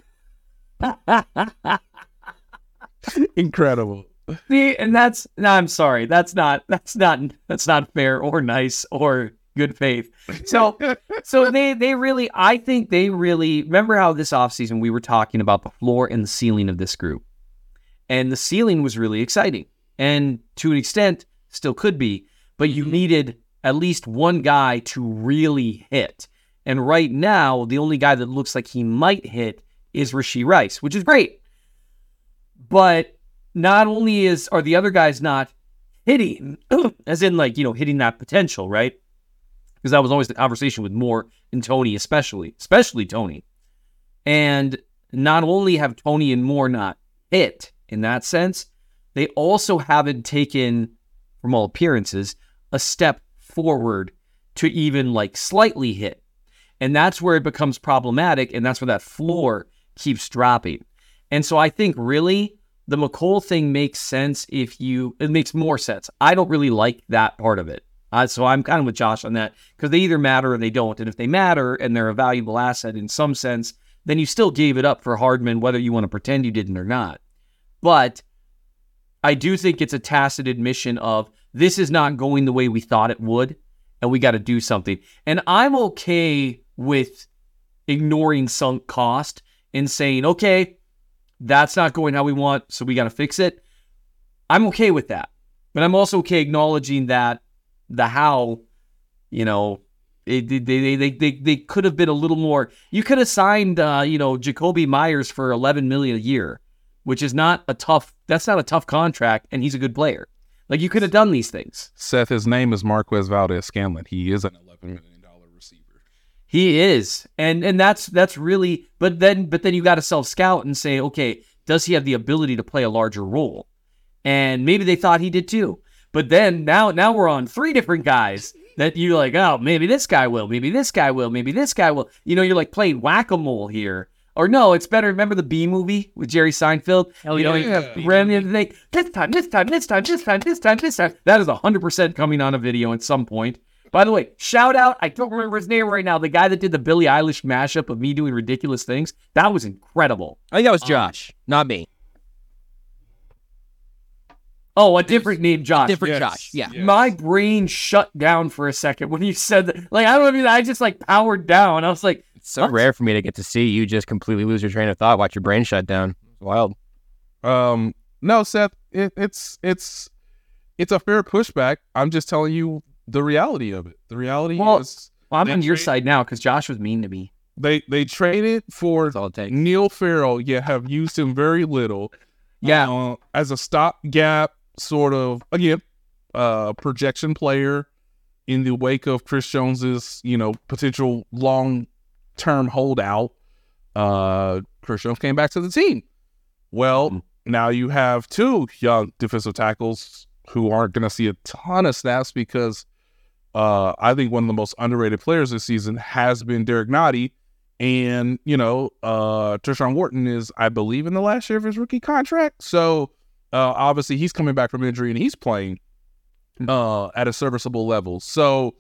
Incredible. See, and that's no, I'm sorry. That's not that's not that's not fair or nice or good faith. So so they they really I think they really remember how this offseason we were talking about the floor and the ceiling of this group. And the ceiling was really exciting. And to an extent still could be, but you mm-hmm. needed at least one guy to really hit. And right now, the only guy that looks like he might hit is Rashee Rice, which is great. But not only is are the other guys not hitting, as in like you know hitting that potential, right? Because that was always the conversation with Moore and Toney, especially, especially Toney. And not only have Toney and Moore not hit in that sense, they also haven't taken, from all appearances, a step forward to even like slightly hit. And that's where it becomes problematic, and that's where that floor keeps dropping. And so I think really the Mecole thing makes sense if you, it makes more sense. I don't really like that part of it. Uh, so I'm kind of with Josh on that because they either matter or they don't. And if they matter and they're a valuable asset in some sense, then you still gave it up for Hardman, whether you want to pretend you didn't or not. But I do think it's a tacit admission of this is not going the way we thought it would, and we got to do something. And I'm okay with ignoring sunk cost and saying, okay, that's not going how we want, so we got to fix it. I'm okay with that. But I'm also okay acknowledging that the how, you know, it, they, they, they, they, they could have been a little more. You could have signed, uh, you know, Jakobi Meyers for 11 million a year, which is not a tough. That's not a tough contract, and he's a good player. Like you could have done these things. Seth, his name is Marquez Valdes-Scantling. He is an eleven million dollar receiver. He is, and and that's that's really. But then, but then you got to self scout and say, okay, does he have the ability to play a larger role? And maybe they thought he did too. But then now now we're on three different guys that you're like, oh, maybe this guy will, maybe this guy will, maybe this guy will. You know, you're like playing whack a mole here. Or no, it's better. Remember the B movie with Jerry Seinfeld? Hell you know, yeah. he ran into the thing. This time, this time, this time, this time, this time, this time. That is 100% coming on a video at some point. By the way, shout out, I don't remember his name right now, the guy that did the Billie Eilish mashup of me doing ridiculous things. That was incredible. I think that was Josh, not me. Oh, a different name, Josh. Different Yes. Josh. Yeah. Yes. My brain shut down for a second when you said that. Like, I don't know, I just like powered down. I was like, It's so What? rare for me to get to see you just completely lose your train of thought, watch your brain shut down. It's wild. Um, no, Seth, it, it's it's it's a fair pushback. I'm just telling you the reality of it. The reality Well, is well, I'm on your trade- side now because Josh was mean to me. they they traded for That's all it takes. Neil Farrell. Yet have used him very little. Yeah. uh, as a stopgap sort of again, uh, projection player in the wake of Chris Jones's you know potential long term holdout. Uh, Chris Jones came back to the team. Well, now you have two young defensive tackles who aren't going to see a ton of snaps because uh, I think one of the most underrated players this season has been Derrick Nnadi. And, you know, uh, Tershawn Wharton is, I believe, in the last year of his rookie contract. So uh, obviously he's coming back from injury and he's playing uh, at a serviceable level. So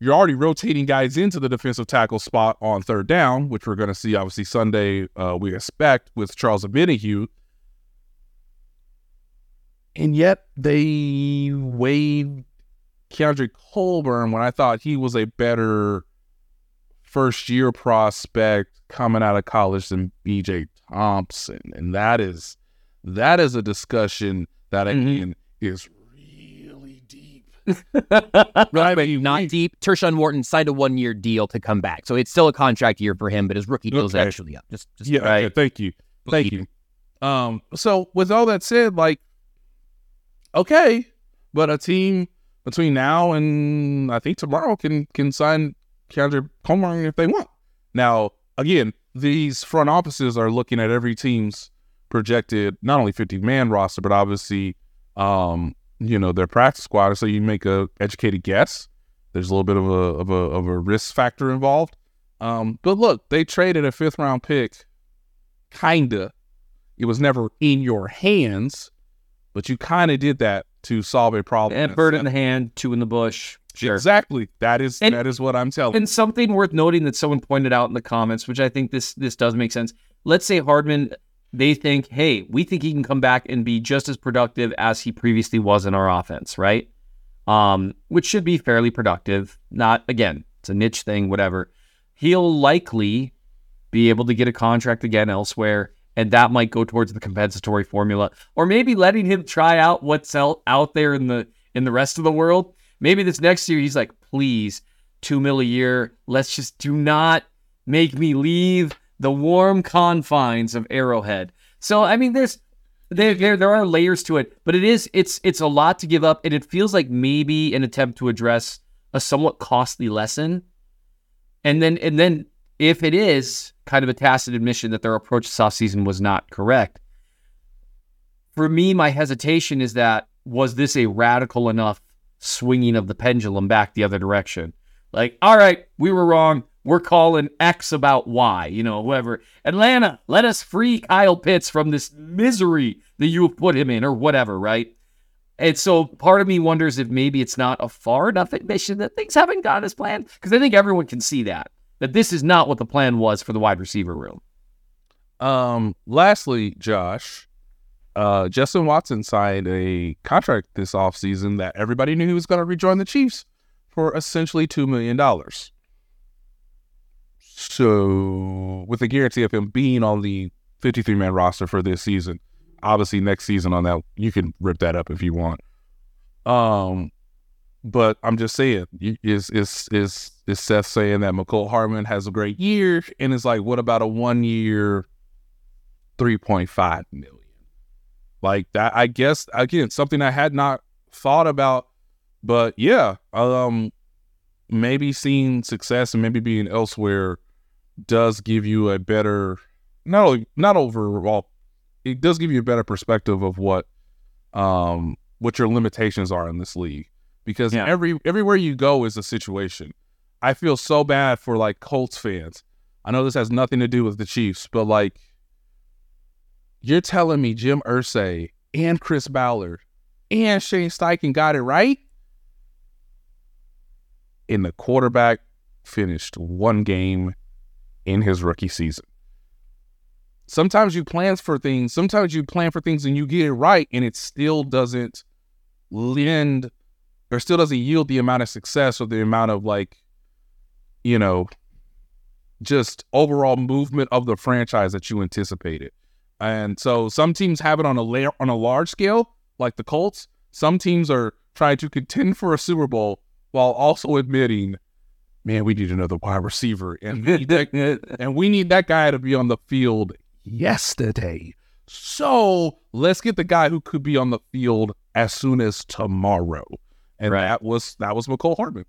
you're already rotating guys into the defensive tackle spot on third down, which we're going to see obviously Sunday, uh, we expect, with Charles Omenihu. And yet they waived Keondre Coburn when I thought he was a better first year prospect coming out of college than BJ Thompson. And that is that is a discussion that Mm-hmm. is really deep. Right, but not deep. Tershawn Wharton signed a one year deal to come back. So it's still a contract year for him, but his rookie deal's Okay. actually up. Just, just Yeah, right. okay, thank you. Thank you. Um, so with all that said, like, okay, but a team between now and I think tomorrow can can sign Keondre Coburn if they want. Now, again, these front offices are looking at every team's projected not only 50 man roster, but obviously, um, you know, their practice squad. So you make a educated guess. There's a little bit of a of a of a risk factor involved. Um, but look, they traded a fifth round pick kinda. It was never in your hands, but you kind of did that to solve a problem. And bird in the hand, two in the bush. Sure. Exactly. That is And- that is what I'm telling. And something worth noting that someone pointed out in the comments, which I think this this does make sense. Let's say Hardman, they think, hey, we think he can come back and be just as productive as he previously was in our offense, right? Um, which should be fairly productive. Not again, it's a niche thing, whatever. He'll likely be able to get a contract again elsewhere, and that might go towards the compensatory formula, or maybe letting him try out what's out, there in the in the rest of the world. Maybe this next year he's like, please, two mil a year. Let's just do not make me leave the warm confines of Arrowhead. So I mean, there's there, there there are layers to it, but it is it's it's a lot to give up, and it feels like maybe an attempt to address a somewhat costly lesson. And then and then if it is kind of a tacit admission that their approach this offseason was not correct, for me, my hesitation is that was this a radical enough swinging of the pendulum back the other direction? Like, all right, we were wrong. We're calling X about Y, you know, whoever. Atlanta, let us free Kyle Pitts from this misery that you have put him in, or whatever, right? And so part of me wonders if maybe it's not a far enough admission that things haven't gone as planned. Because I think everyone can see that, that this is not what the plan was for the wide receiver room. Um, lastly, Josh, uh, Justin Watson signed a contract this offseason that everybody knew he was going to rejoin the Chiefs for essentially $2 million. So, with the guarantee of him being on the 53 man roster for this season, obviously next season on that, you can rip that up if you want. Um, but I'm just saying, is is is is Seth saying that Mecole Hardman has a great year, and it's like, what about a one year, three point five million? Like that, I guess again something I had not thought about, but yeah, um, maybe seeing success and maybe being elsewhere does give you a better, not only not overall, it does give you a better perspective of what, um, what your limitations are in this league because Yeah. every everywhere you go is a situation. I feel so bad for like Colts fans. I know this has nothing to do with the Chiefs, but like you're telling me Jim Irsay and Chris Ballard and Shane Steichen got it right? And the quarterback finished one game in his rookie season. Sometimes you plan for things, sometimes you plan for things and you get it right and it still doesn't lend or still doesn't yield the amount of success or the amount of like, you know, just overall movement of the franchise that you anticipated. And so some teams have it on a layer on a large scale, like the Colts. Some teams are trying to contend for a Super Bowl while also admitting, man, we need another wide receiver, and we that, and we need that guy to be on the field yesterday. So let's get the guy who could be on the field as soon as tomorrow. And Right. that was that was Mecole Hardman.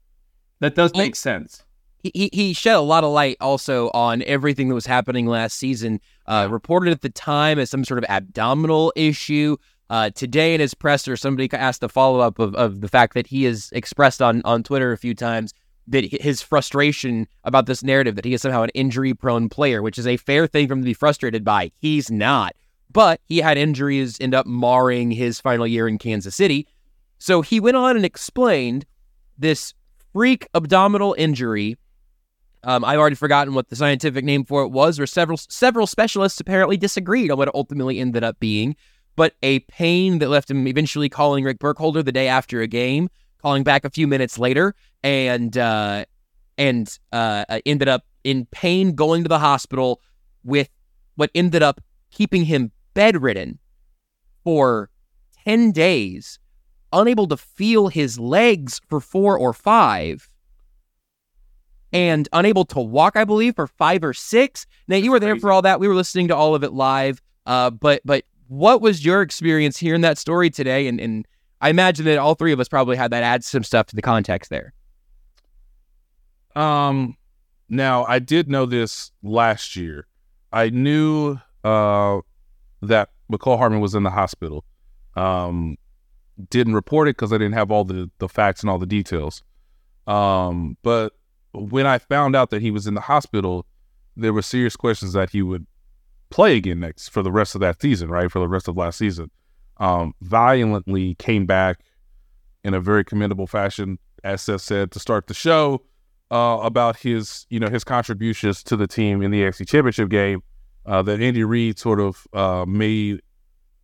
That does make sense. he he shed a lot of light also on everything that was happening last season. Uh, reported at the time as some sort of abdominal issue. Uh, today in his presser, somebody asked a follow up of, of the fact that he has expressed on on Twitter a few times that his frustration about this narrative that he is somehow an injury prone player, which is a fair thing for him to be frustrated by. He's not, but he had injuries end up marring his final year in Kansas City. So he went on and explained this freak abdominal injury. Um, I've already forgotten what the scientific name for it was, or several several specialists apparently disagreed on what it ultimately ended up being. But a pain that left him eventually calling Rick Burkholder the day after a game, calling back a few minutes later, and uh, and uh, ended up in pain going to the hospital with what ended up keeping him bedridden for 10 days, unable to feel his legs for four or five, and unable to walk, I believe, for five or six. Now, you were there for all that. We were listening to all of it live. Uh, but but what was your experience hearing that story today? And, and I imagine that all three of us probably had that add some stuff to the context there. Um, now I did know this last year. I knew uh that Mecole Hardman was in the hospital. Um, didn't report it because I didn't have all the the facts and all the details. Um, but when I found out that he was in the hospital, there were serious questions that he would play again next for the rest of that season, right? For the rest of last season. Um, violently came back in a very commendable fashion, as Seth said, to start the show uh, about his, you know, his contributions to the team in the AFC Championship game uh, that Andy Reid sort of uh, made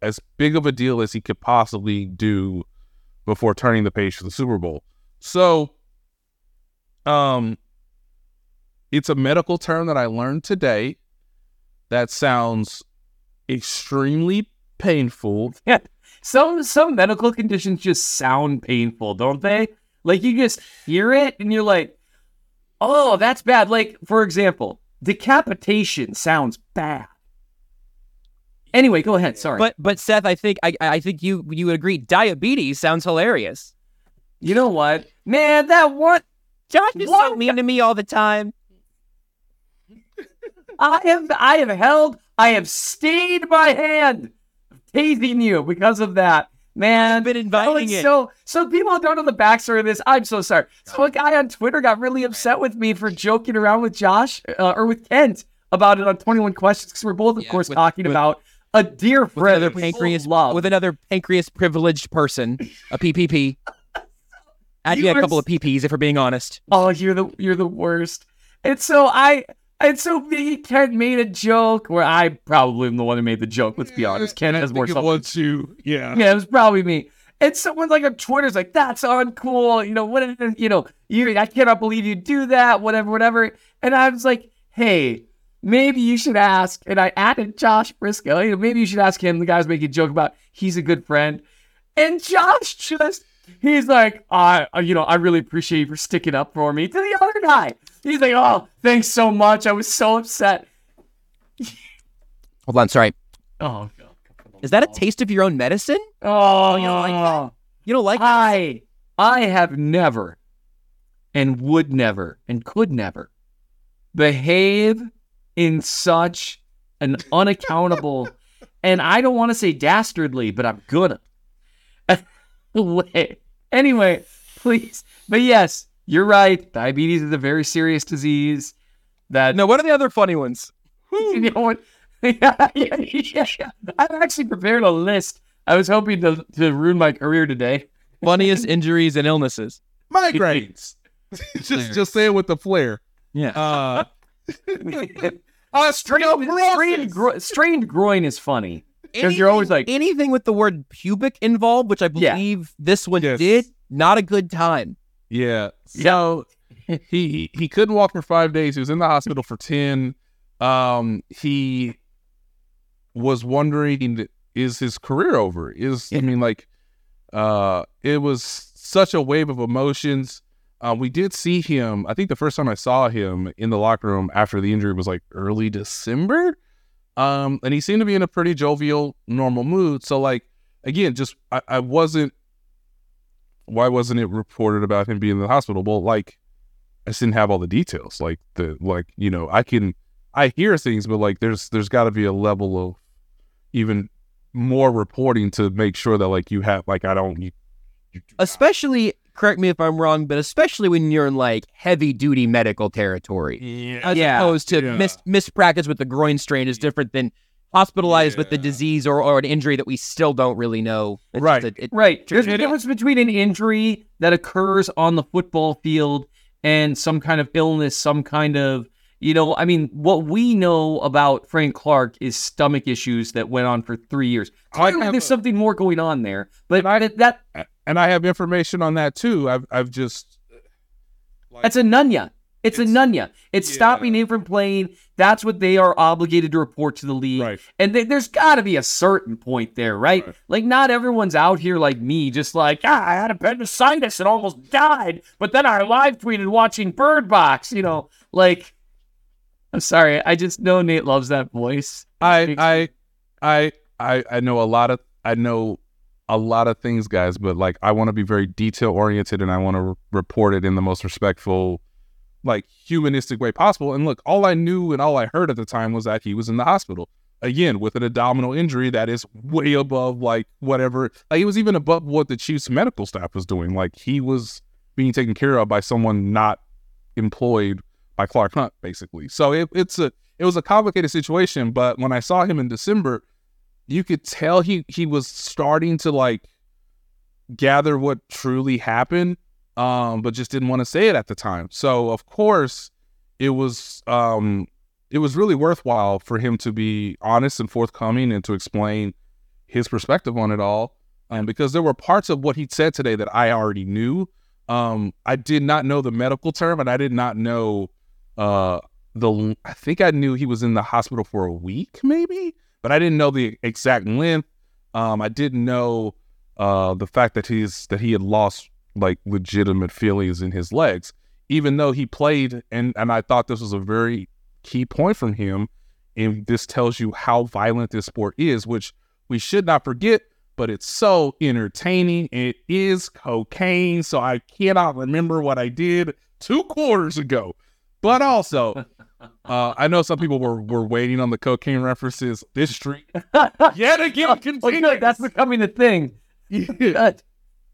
as big of a deal as he could possibly do before turning the page to the Super Bowl. So, um, it's a medical term that I learned today that sounds extremely painful. Yeah. Some some medical conditions just sound painful, don't they? Like you just hear it and you're like, "Oh, that's bad." Like for example, decapitation sounds bad. Anyway, go ahead. Sorry. But but Seth, I think I I think you you would agree. Diabetes sounds hilarious. You know what, man? That one. Josh is so mean to me all the time. I have I have held I have stayed my hand tasing you because of that. Man, I've been inviting it. So, so people don't know the backstory of this. I'm so sorry. So, a guy on Twitter got really upset with me for joking around with Josh uh, or with Kent about it on 21 Questions because we're both, of Yeah, course, with- talking with- about a dear friend With another pancreas both love. with another pancreas privileged person, a PPP. Add You me a couple of PPs if we're being honest. Oh, you're the you're the worst. And so I and so me Ken made a joke where I probably am the one who made the joke. Let's be honest. Ken has more self to, yeah. Yeah, it was probably me. And someone like on Twitter's like, "That's uncool." You know what? You know, you. I cannot believe you do that. Whatever, whatever. And I was like, "Hey, maybe you should ask." And I added Josh Brisco. You know, maybe you should ask him. The guy's making a joke about he's a good friend. And Josh just, he's like, "I, you know, I really appreciate you for sticking up for me." To the other guy, he's like, "Oh, thanks so much. I was so upset." Hold on, sorry. Oh, God. Is that a taste of your own medicine? Oh, You don't like that? You don't like I I have never and would never and could never behave in such an unaccountable and I don't want to say dastardly, but I'm gonna. Anyway, please. But yes, you're right. Diabetes is a very serious disease that No, what are the other funny ones? you know what? yeah, yeah, yeah, yeah. I've actually prepared a list. I was hoping to, to ruin my career today. Funniest injuries and illnesses. Migraines. just just say it with the flair. Yeah. Uh, strained, strained, gro- strained groin is funny because you're always like, anything with the word pubic involved, which I Yeah. believe this one Yes. did, not a good time. Yeah. So he, he he couldn't walk for five days. He was in the hospital for ten. Um, he was wondering, is his career over? Is I mean, like, uh, it was such a wave of emotions. Uh, we did see him. I think the first time I saw him in the locker room after the injury was like early December. Um, and he seemed to be in a pretty jovial, normal mood. So, like, again, just I, I wasn't why wasn't it reported about him being in the hospital? Well, like I just didn't have all the details. Like the like you know I can I hear things, but like there's there's got to be a level of even more reporting to make sure that like you have like I don't you, you do Especially, correct me if I'm wrong, but especially when you're in like heavy duty medical territory, yeah as Yeah, opposed to yeah. missed missed practice with the groin strain is different than hospitalized with the disease or, or an injury that we still don't really know. It's Right. a- it- Right. There's a It- difference between an injury that occurs on the football field and some kind of illness, some kind of, you know, I mean, what we know about Frank Clark is stomach issues that went on for three years. I Clearly, have there's a- something more going on there. But that, that and I have information on that too. I've I've just that's a nunya. It's, a It's- nunya. It's yeah. stopping him from playing. That's what they are obligated to report to the league. Right. And th- there's got to be a certain point there, right? Right. Like, not everyone's out here like me, just like, ah, I had appendicitis and almost died, but then I live tweeted watching Bird Box, you know? Like, I'm sorry. I just know Nate loves that voice. I I I I I know a lot of I know a lot of things, guys, but like I want to be very detail oriented and I want to re- report it in the most respectful, like humanistic way possible. And look, all I knew and all I heard at the time was that he was in the hospital again with an abdominal injury that is way above like whatever. Like he was even above what the Chiefs medical staff was doing. Like he was being taken care of by someone not employed by Clark Hunt, basically. So it, it's a it was a complicated situation. But when I saw him in December, you could tell he he was starting to like gather what truly happened, um, but just didn't want to say it at the time. So of course, it was um it was really worthwhile for him to be honest and forthcoming and to explain his perspective on it all. Um, because there were parts of what he said today that I already knew. Um, I did not know the medical term, and I did not know uh the. I think I knew he was in the hospital for a week, maybe, but I didn't know the exact length. Um, I didn't know uh the fact that he's that he had lost like legitimate feelings in his legs, even though he played, and and I thought this was a very key point from him, and this tells you how violent this sport is, which we should not forget but it's so entertaining. It is cocaine, so I cannot remember what I did two quarters ago. But also, uh, I know some people were, were waiting on the cocaine references. This streak yet again Oh, continues. good. That's becoming the thing. Yeah.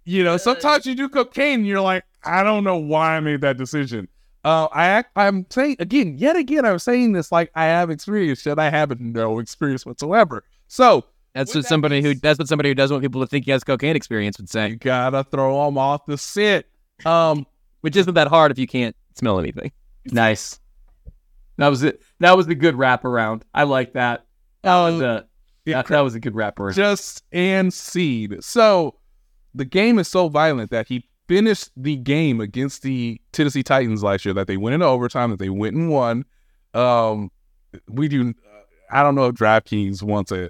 You know, sometimes you do cocaine and you're like, I don't know why I made that decision. Uh, I act, I'm saying again, yet again, I'm saying this like I have experience, yet I have no experience whatsoever. So That's With what that somebody who that's what somebody who doesn't want people to think he has cocaine experience would say. you gotta throw them off the scent. Um, which isn't that hard if you can't smell anything. Nice. That was it. That was the good wraparound. I like that. That was a Yeah, that, that was a good wraparound. just and seed. So the game is so violent that he finished the game against the Tennessee Titans last year that they went into overtime, that they went and won. Um, we do. I don't know if DraftKings wants a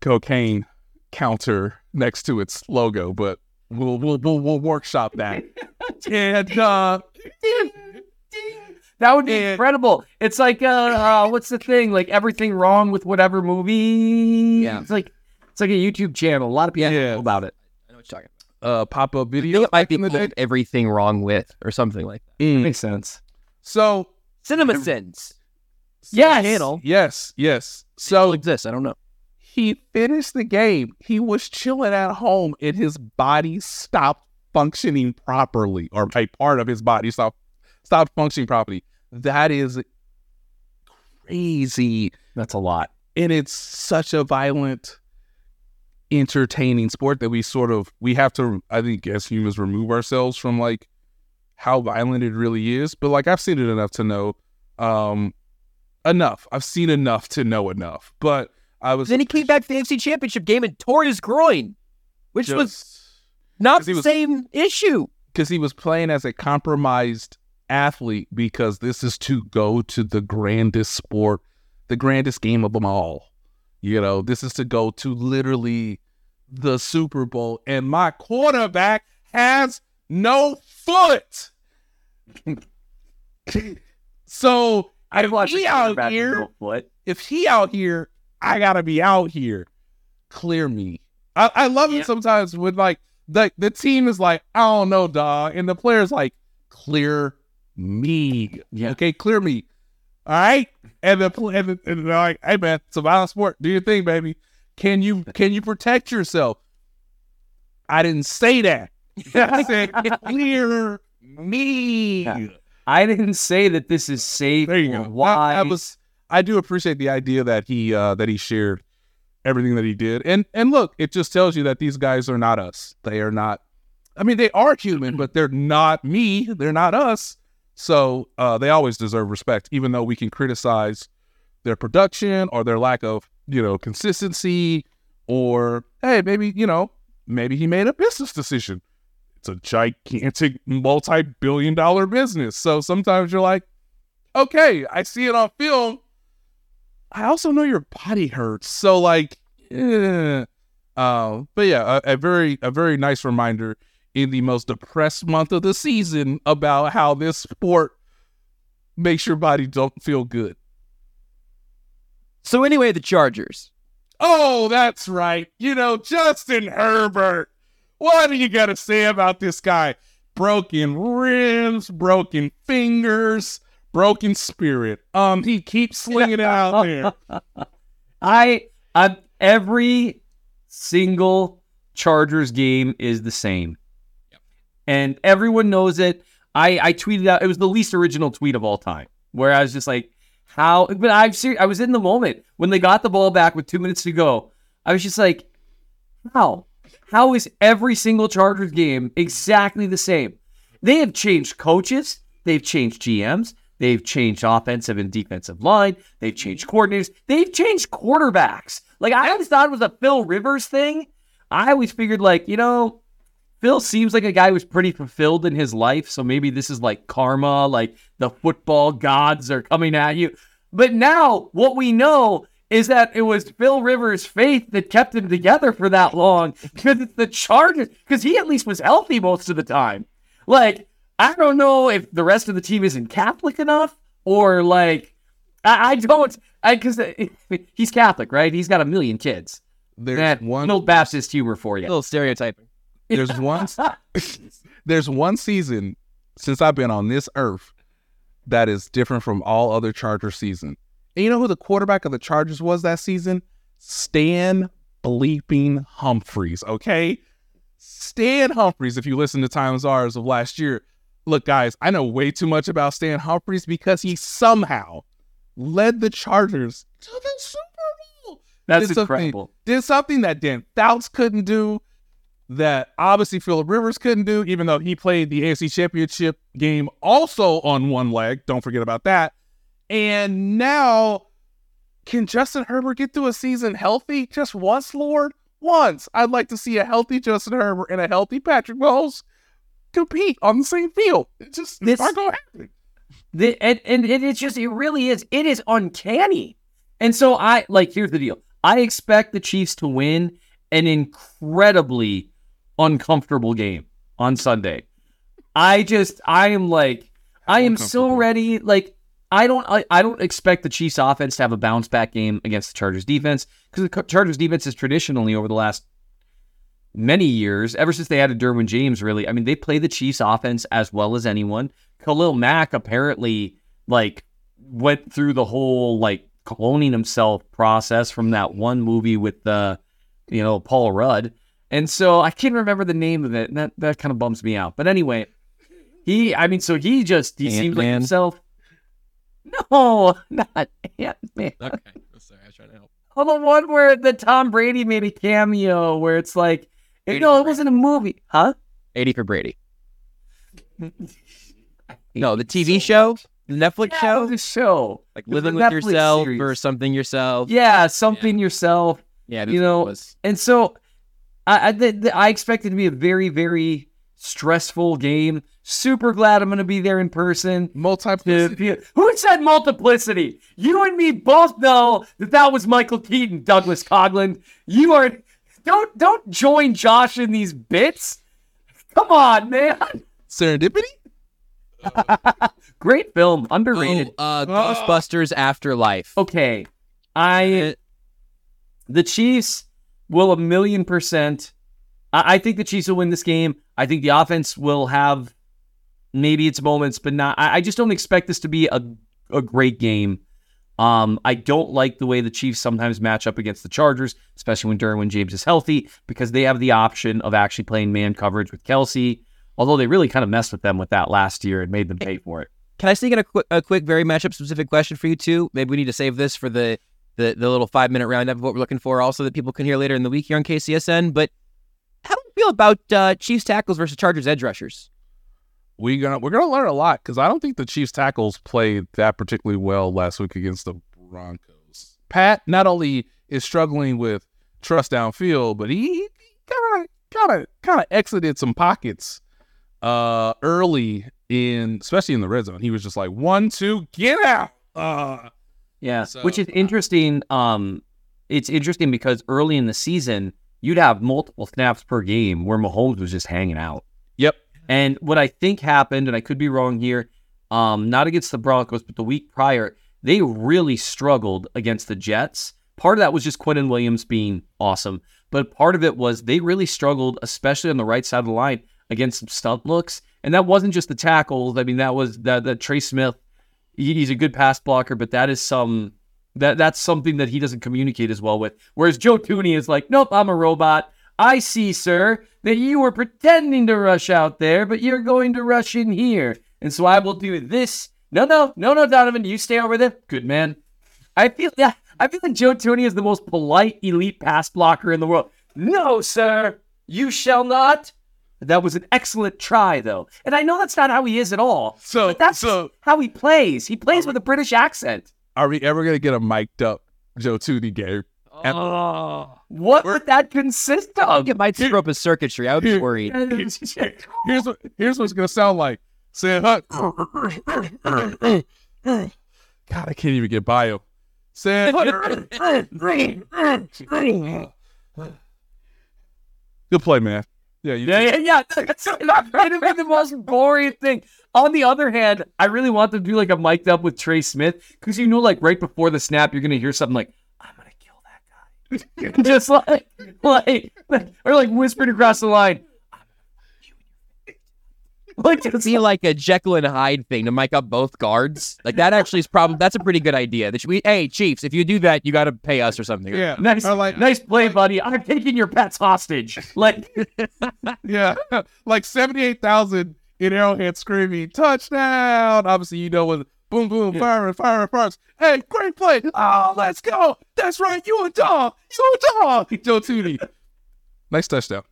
cocaine counter next to its logo, but we'll we'll we'll, we'll workshop that. and uh, That would be And- incredible. It's like uh, uh what's the thing? Like everything wrong with whatever movie. Yeah. It's like it's like a YouTube channel. A lot of people Yeah. know about it. I know what you're talking about. uh, pop up about. I video think it might be back in the called everything wrong with or something like that. Mm. Makes sense. So Cinema Sins Yes. channel yes, yes. still So exists. I don't know. he finished the game. He was chilling at home and his body stopped functioning properly, or a part of his body stopped stopped functioning properly. That is crazy. That's a lot. And it's such a violent, entertaining sport that we sort of we have to, I think, as humans, remove ourselves from like how violent it really is. But like I've seen it enough to know, um, enough. I've seen enough to know enough. But I was Then he came back to the AFC Championship game and tore his groin, which was just- not 'cause he the was- same issue. because he was playing as a compromised athlete because this is to go to the grandest sport, the grandest game of them all. You know, this is to go to literally the Super Bowl, and my quarterback has no foot. so if watch he out here, with no if he out here, I gotta be out here. Clear me. I, I love Yeah. it sometimes when like the the team is like, I don't know, dog, and the player's like, clear me. Okay, clear me. All right, and the and, the, and they're like, hey man, it's a violent sport. Do your thing, baby. Can you can you protect yourself? I didn't say that. I said clear me. I didn't say that this is safe. There you go. Why? I, I was. I do appreciate the idea that he uh, that he shared everything that he did, and and look, it just tells you that these guys are not us. They are not. I mean, they are human, but they're not me. They're not us. So uh, they always deserve respect, even though we can criticize their production or their lack of you know consistency, or hey, maybe you know maybe he made a business decision. It's a gigantic multi-billion dollar business. So sometimes you're like, okay, I see it on film. I also know your body hurts. So like, eh. Uh, but yeah, a, a very a very nice reminder in the most depressed month of the season about how this sport makes your body don't feel good. So anyway, the Chargers. Oh, that's right. You know, Justin Herbert. What do you got to say about this guy? Broken ribs, broken fingers, broken spirit. Um, he keeps slinging it out there. I, I every single Chargers game is the same, and everyone knows it. I I tweeted out. It was the least original tweet of all time, where I was just like, "How?" But I've ser- I was in the moment when they got the ball back with two minutes to go. I was just like, "How? How is every single Chargers game exactly the same?" They have changed coaches. They've changed GMs. They've changed offensive and defensive line. They've changed coordinators. They've changed quarterbacks. Like I always thought it was a Phil Rivers thing. I always figured like, you know, Phil seems like a guy who's pretty fulfilled in his life, so maybe this is like karma, like the football gods are coming at you. But now what we know is that it was Phil Rivers' faith that kept him together for that long because it's the Chargers because he at least was healthy most of the time. Like I don't know if the rest of the team isn't Catholic enough or like I, I don't I because uh, he's Catholic, right? He's got a million kids. There's That one no Baptist humor for A you. little stereotyping. There's one there's one season since I've been on this earth that is different from all other Charger season. And you know who the quarterback of the Chargers was that season? Stan bleeping Humphries, okay? Stan Humphries, if you listen to Times Ours of last year. Look, guys, I know way too much about Stan Humphries because he somehow led the Chargers to the Super Bowl. That's Did incredible. Did something that Dan Fouts couldn't do, that obviously Philip Rivers couldn't do, even though he played the AFC Championship game also on one leg. Don't forget about that. And now, can Justin Herbert get through a season healthy just once, Lord? Once. I'd like to see a healthy Justin Herbert and a healthy Patrick Mahomes compete on the same field. It's just This- it's not going to happen. The, and, and it- it's just, it really is. It is uncanny. And so I, like, here's the deal I expect the Chiefs to win an incredibly uncomfortable game on Sunday. I just, I am like, I am so ready. Like, I don't, I, I don't expect the Chiefs offense to have a bounce back game against the Chargers defense because the Chargers defense is traditionally over the last many years, ever since they added Derwin James, really. I mean, they play the Chiefs offense as well as anyone. Khalil Mack apparently like went through the whole like cloning himself process from that one movie with the you know Paul Rudd. And so I can't remember the name of it. And that that kind of bums me out. But anyway, he I mean so he just he seems like Ant-Man? himself. No, not Ant Man. Okay. Sorry, I was trying to help. Oh, the one where the Tom Brady made a cameo where it's like, no, it wasn't a movie, huh? 80 for Brady. No, the TV show, the Netflix Yeah, show, The show. like living with Netflix yourself series. or something yourself. Yeah, something yourself. yeah. you know, was. And so, I I, the, the, I expect it to be a very very stressful game. Super glad I'm going to be there in person. Multiplicity. To Who said multiplicity? You and me both know that that was Michael Keaton, Douglas Coughlin. You are don't don't join Josh in these bits. Come on, man. Serendipity? Great film, underrated. Oh, uh, Ghostbusters Afterlife. okay, I the Chiefs will a million percent. I, I think the Chiefs will win this game. I think the offense will have maybe it's moments, but not. I, I just don't expect this to be a a great game. Um, I don't like the way the Chiefs sometimes match up against the Chargers, especially when Derwin James is healthy, because they have the option of actually playing man coverage with Kelce. Although they really kind of messed with them with that last year and made them pay for it. Can I sneak in a, a quick, very matchup specific question for you too? Maybe we need to save this for the the, the little five minute roundup of what we're looking for, also that people can hear later in the week here on KCSN. But how do you feel about uh, Chiefs tackles versus Chargers edge rushers? we gonna we're gonna learn a lot because I don't think the Chiefs tackles played that particularly well last week against the Broncos. Pat not only is struggling with trust downfield, but he kind of kind of kind of exited some pockets uh early in especially in the red zone. He was just like one two get out. Uh, Yeah, So, which is uh, interesting. Um, it's interesting because early in the season, you'd have multiple snaps per game where Mahomes was just hanging out. yep. And what I think happened, and I could be wrong here, um, not against the Broncos, but the week prior, they really struggled against the Jets. Part of that was just Quinnen Williams being awesome, but part of it was they really struggled, especially on the right side of the line, against some stunt looks. And that wasn't just the tackles. I mean, that was that that Trey Smith. He- he's a good pass blocker, but that is some that that's something that he doesn't communicate as well with. Whereas Joe Thuney is like, nope, I'm a robot. I see, sir, that you were pretending to rush out there, but you're going to rush in here. And so I will do this. No, no, no, no, Donovan, you stay over there. Good man. I feel yeah, I feel like Joe Thuney is the most polite elite pass blocker in the world. No, sir, you shall not. That was an excellent try, though. And I know that's not how he is at all. So- but that's so- how he plays. He plays with a British accent. Are we ever gonna get a mic'd up Joe Thuney game? Oh. And- What would that consist of? it might screw up his circuitry. I would be worried. here's what here's what it's gonna sound like. Sam huh? God, I can't even get by him. Saying, good play, man. Yeah, you Yeah, yeah, yeah. That's to be the most boring thing. On the other hand, I really want them to do like a mic'd up with Trey Smith because you know, like right before the snap, you're going to hear something like, "I'm going to kill that guy," just like, like, or like whispered across the line. Like, It'd be like a Jekyll and Hyde thing to mic up both guards. Like that actually is probably that's a pretty good idea. That should we, hey Chiefs, if you do that, you got to pay us or something. yeah, nice, or like, nice play, buddy. I'm taking your pets hostage. Like, yeah, like seventy-eight thousand in Arrowhead screaming touchdown. Obviously, you know what. Boom, boom, firing, firing, firing. Hey, great play. Oh, let's go. That's right. You a dog. You a dog. Joe Thuney. Nice touchdown.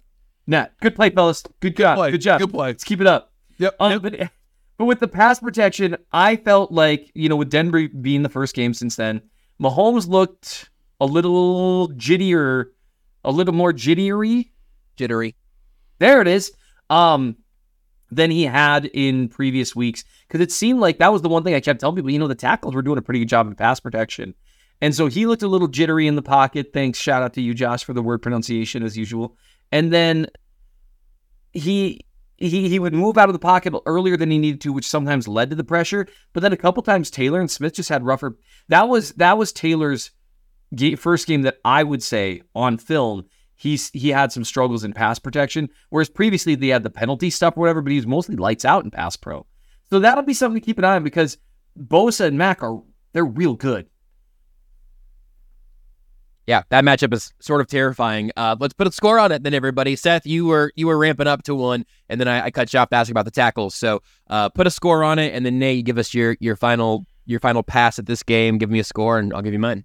nah, good play, fellas. Good job. play. Good job. Good play. Let's keep it up. Yep. Um, but, but with the pass protection, I felt like, you know, with Denver being the first game since then, Mahomes looked a little jittier, a little more jittery. Jittery. There it is. Um, than he had in previous weeks. Because it seemed like that was the one thing I kept telling people, you know, the tackles were doing a pretty good job in pass protection. And so he looked a little jittery in the pocket. Thanks. Shout out to you, Josh, for the word pronunciation as usual. And then he he he would move out of the pocket earlier than he needed to, which sometimes led to the pressure. But then a couple times Taylor and Smith just had rougher. That was that was Taylor's ga- first game that I would say on film he's he had some struggles in pass protection, whereas previously they had the penalty stuff or whatever, but he was mostly lights out in pass pro. So that'll be something to keep an eye on because Bosa and Mack are they're real good. Yeah, that matchup is sort of terrifying. Uh, let's put a score on it, then, everybody. Seth, you were you were ramping up to one, and then I, I cut you off asking about the tackles. So, uh, put a score on it, and then Nate, you give us your your final your final pass at this game. Give me a score, and I'll give you mine.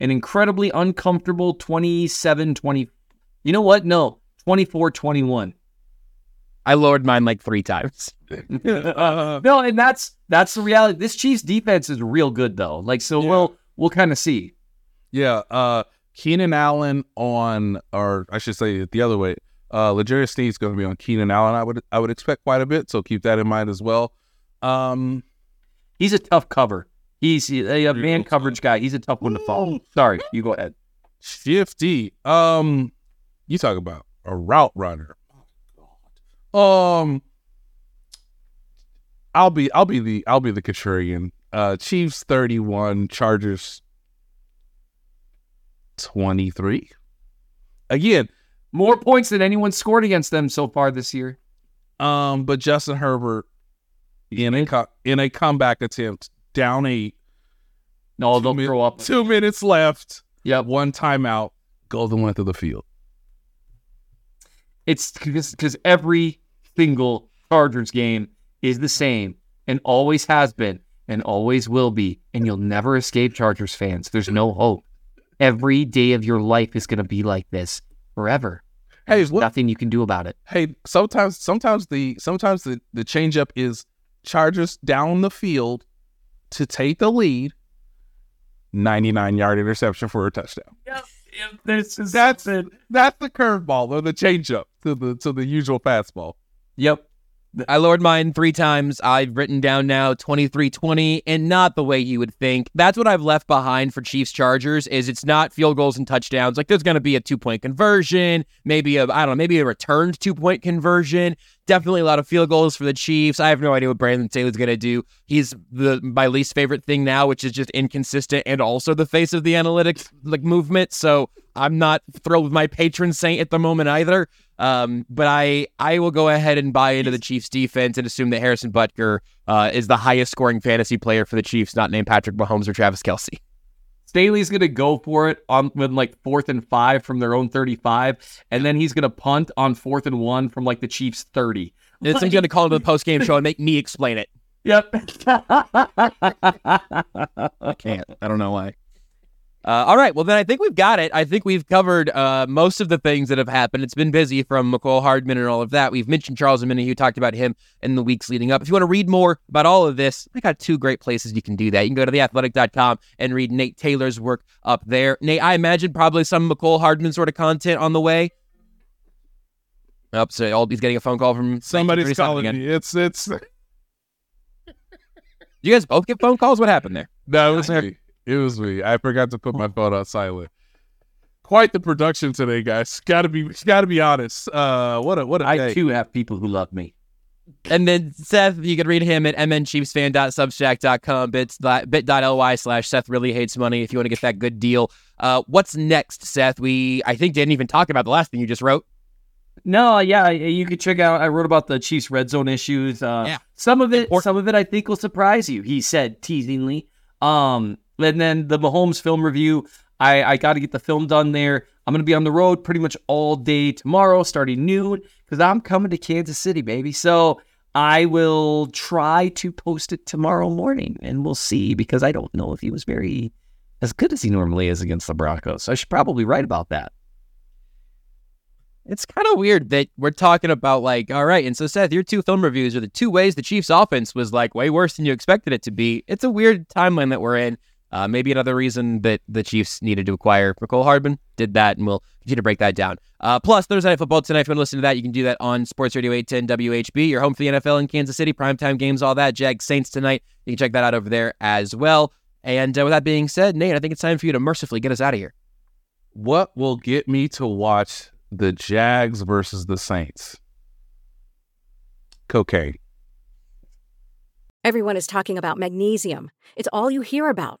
An incredibly uncomfortable 27-20. You know what? No, 24-21. I lowered mine like three times. no, and that's that's the reality. This Chiefs defense is real good though. Like so Yeah. we'll we'll kind of see. Yeah, uh Keenan Allen on or I should say it the other way. Uh L'Jarius Sneed's gonna be on Keenan Allen, I would I would expect quite a bit, so keep that in mind as well. Um He's a tough cover. He's a, a man coverage guy. He's a tough one to follow. Sorry, you go ahead. Shifty. Um you talk about a route runner. Um I'll be I'll be the I'll be the contrarian. Uh Chiefs 31, Chargers 23. Again, More points than anyone scored against them so far this year. Um, but Justin Herbert in a co- in a comeback attempt, down eight. No, they'll Two mi- throw up. Two minutes left. Yep. One timeout. Go the length of the field. It's because every single Chargers game is the same and always has been and always will be. And you'll never escape Chargers fans. There's no hope. Every day of your life is going to be like this forever. Hey, There's look, nothing you can do about it. hey, sometimes sometimes the sometimes the, the changeup is Chargers down the field to take the lead. 99 yard interception for a touchdown. This is That's it. That's the curveball or the changeup to the to the usual fastball. Yep. I lowered mine three times. I've written down now 23-20 and not the way you would think. That's what I've left behind for Chiefs Chargers is it's not field goals and touchdowns. Like there's going to be a two-point conversion, maybe a I don't know, maybe a returned two-point conversion. Definitely a lot of field goals for the Chiefs. I have no idea what Brandon Staley's going to do. He's the my least favorite thing now, which is just inconsistent and also the face of the analytics like movement. So I'm not thrilled with my patron saint at the moment either. Um, but I I will go ahead and buy into the Chiefs defense and assume that Harrison Butker uh, is the highest scoring fantasy player for the Chiefs, not named Patrick Mahomes or Travis Kelce. Staley's gonna go for it on when like fourth and five from their own thirty-five, and then he's gonna punt on fourth and one from like the Chiefs' thirty. It's, I'm going to call it the post game show and make me explain it. Yep. I can't. I don't know why. Uh, all right. Well, then I think we've got it. I think we've covered uh, most of the things that have happened. It's been busy from Mecole Hardman and all of that. We've mentioned Charles Omenihu, talked about him in the weeks leading up. If you want to read more about all of this, I got two great places you can do that. You can go to theathletic.com and read Nate Taylor's work up there. Nate, I imagine probably some Mecole Hardman sort of content on the way. Oh, so he's getting a phone call from Somebody's 1937 calling again. me. It's it's You guys both get phone calls? What happened there? no, it was me. It was me. I forgot to put my phone on silent. Quite the production today, guys. Got to be got to be honest. Uh, what a what a I day. too have people who love me. And then Seth, you can read him at mnchiefsfan.substack.com, bit, bit.ly slash Seth really hates money if you want to get that good deal. Uh, what's next, Seth? We, I think, didn't even talk about the last thing you just wrote. No, yeah, you could check out. I wrote about the Chiefs red zone issues. Uh, Yeah. some of it, Important. some of it, I think will surprise you. He said teasingly. Um, and then the Mahomes film review. I I got to get the film done there. I'm gonna be on the road pretty much all day tomorrow, starting noon, because I'm coming to Kansas City, baby. So I will try to post it tomorrow morning, and we'll see. Because I don't know if he was very as good as he normally is against the Broncos. I should probably write about that. It's kind of weird that we're talking about, like, all right, and so Seth, your two film reviews are the two ways the Chiefs' offense was, like, way worse than you expected it to be. It's a weird timeline that we're in. Uh, maybe another reason that the Chiefs needed to acquire Mecole Hardman did that, and we'll continue to break that down. Uh, plus, Thursday Night Football tonight. If you want to listen to that, you can do that on Sports Radio 810 WHB. Your home for the NFL in Kansas City, primetime games, all that. Jags Saints tonight. You can check that out over there as well. And uh, with that being said, Nate, I think it's time for you to mercifully get us out of here. What will get me to watch the Jags versus the Saints? Cocaine. Everyone is talking about magnesium. It's all you hear about.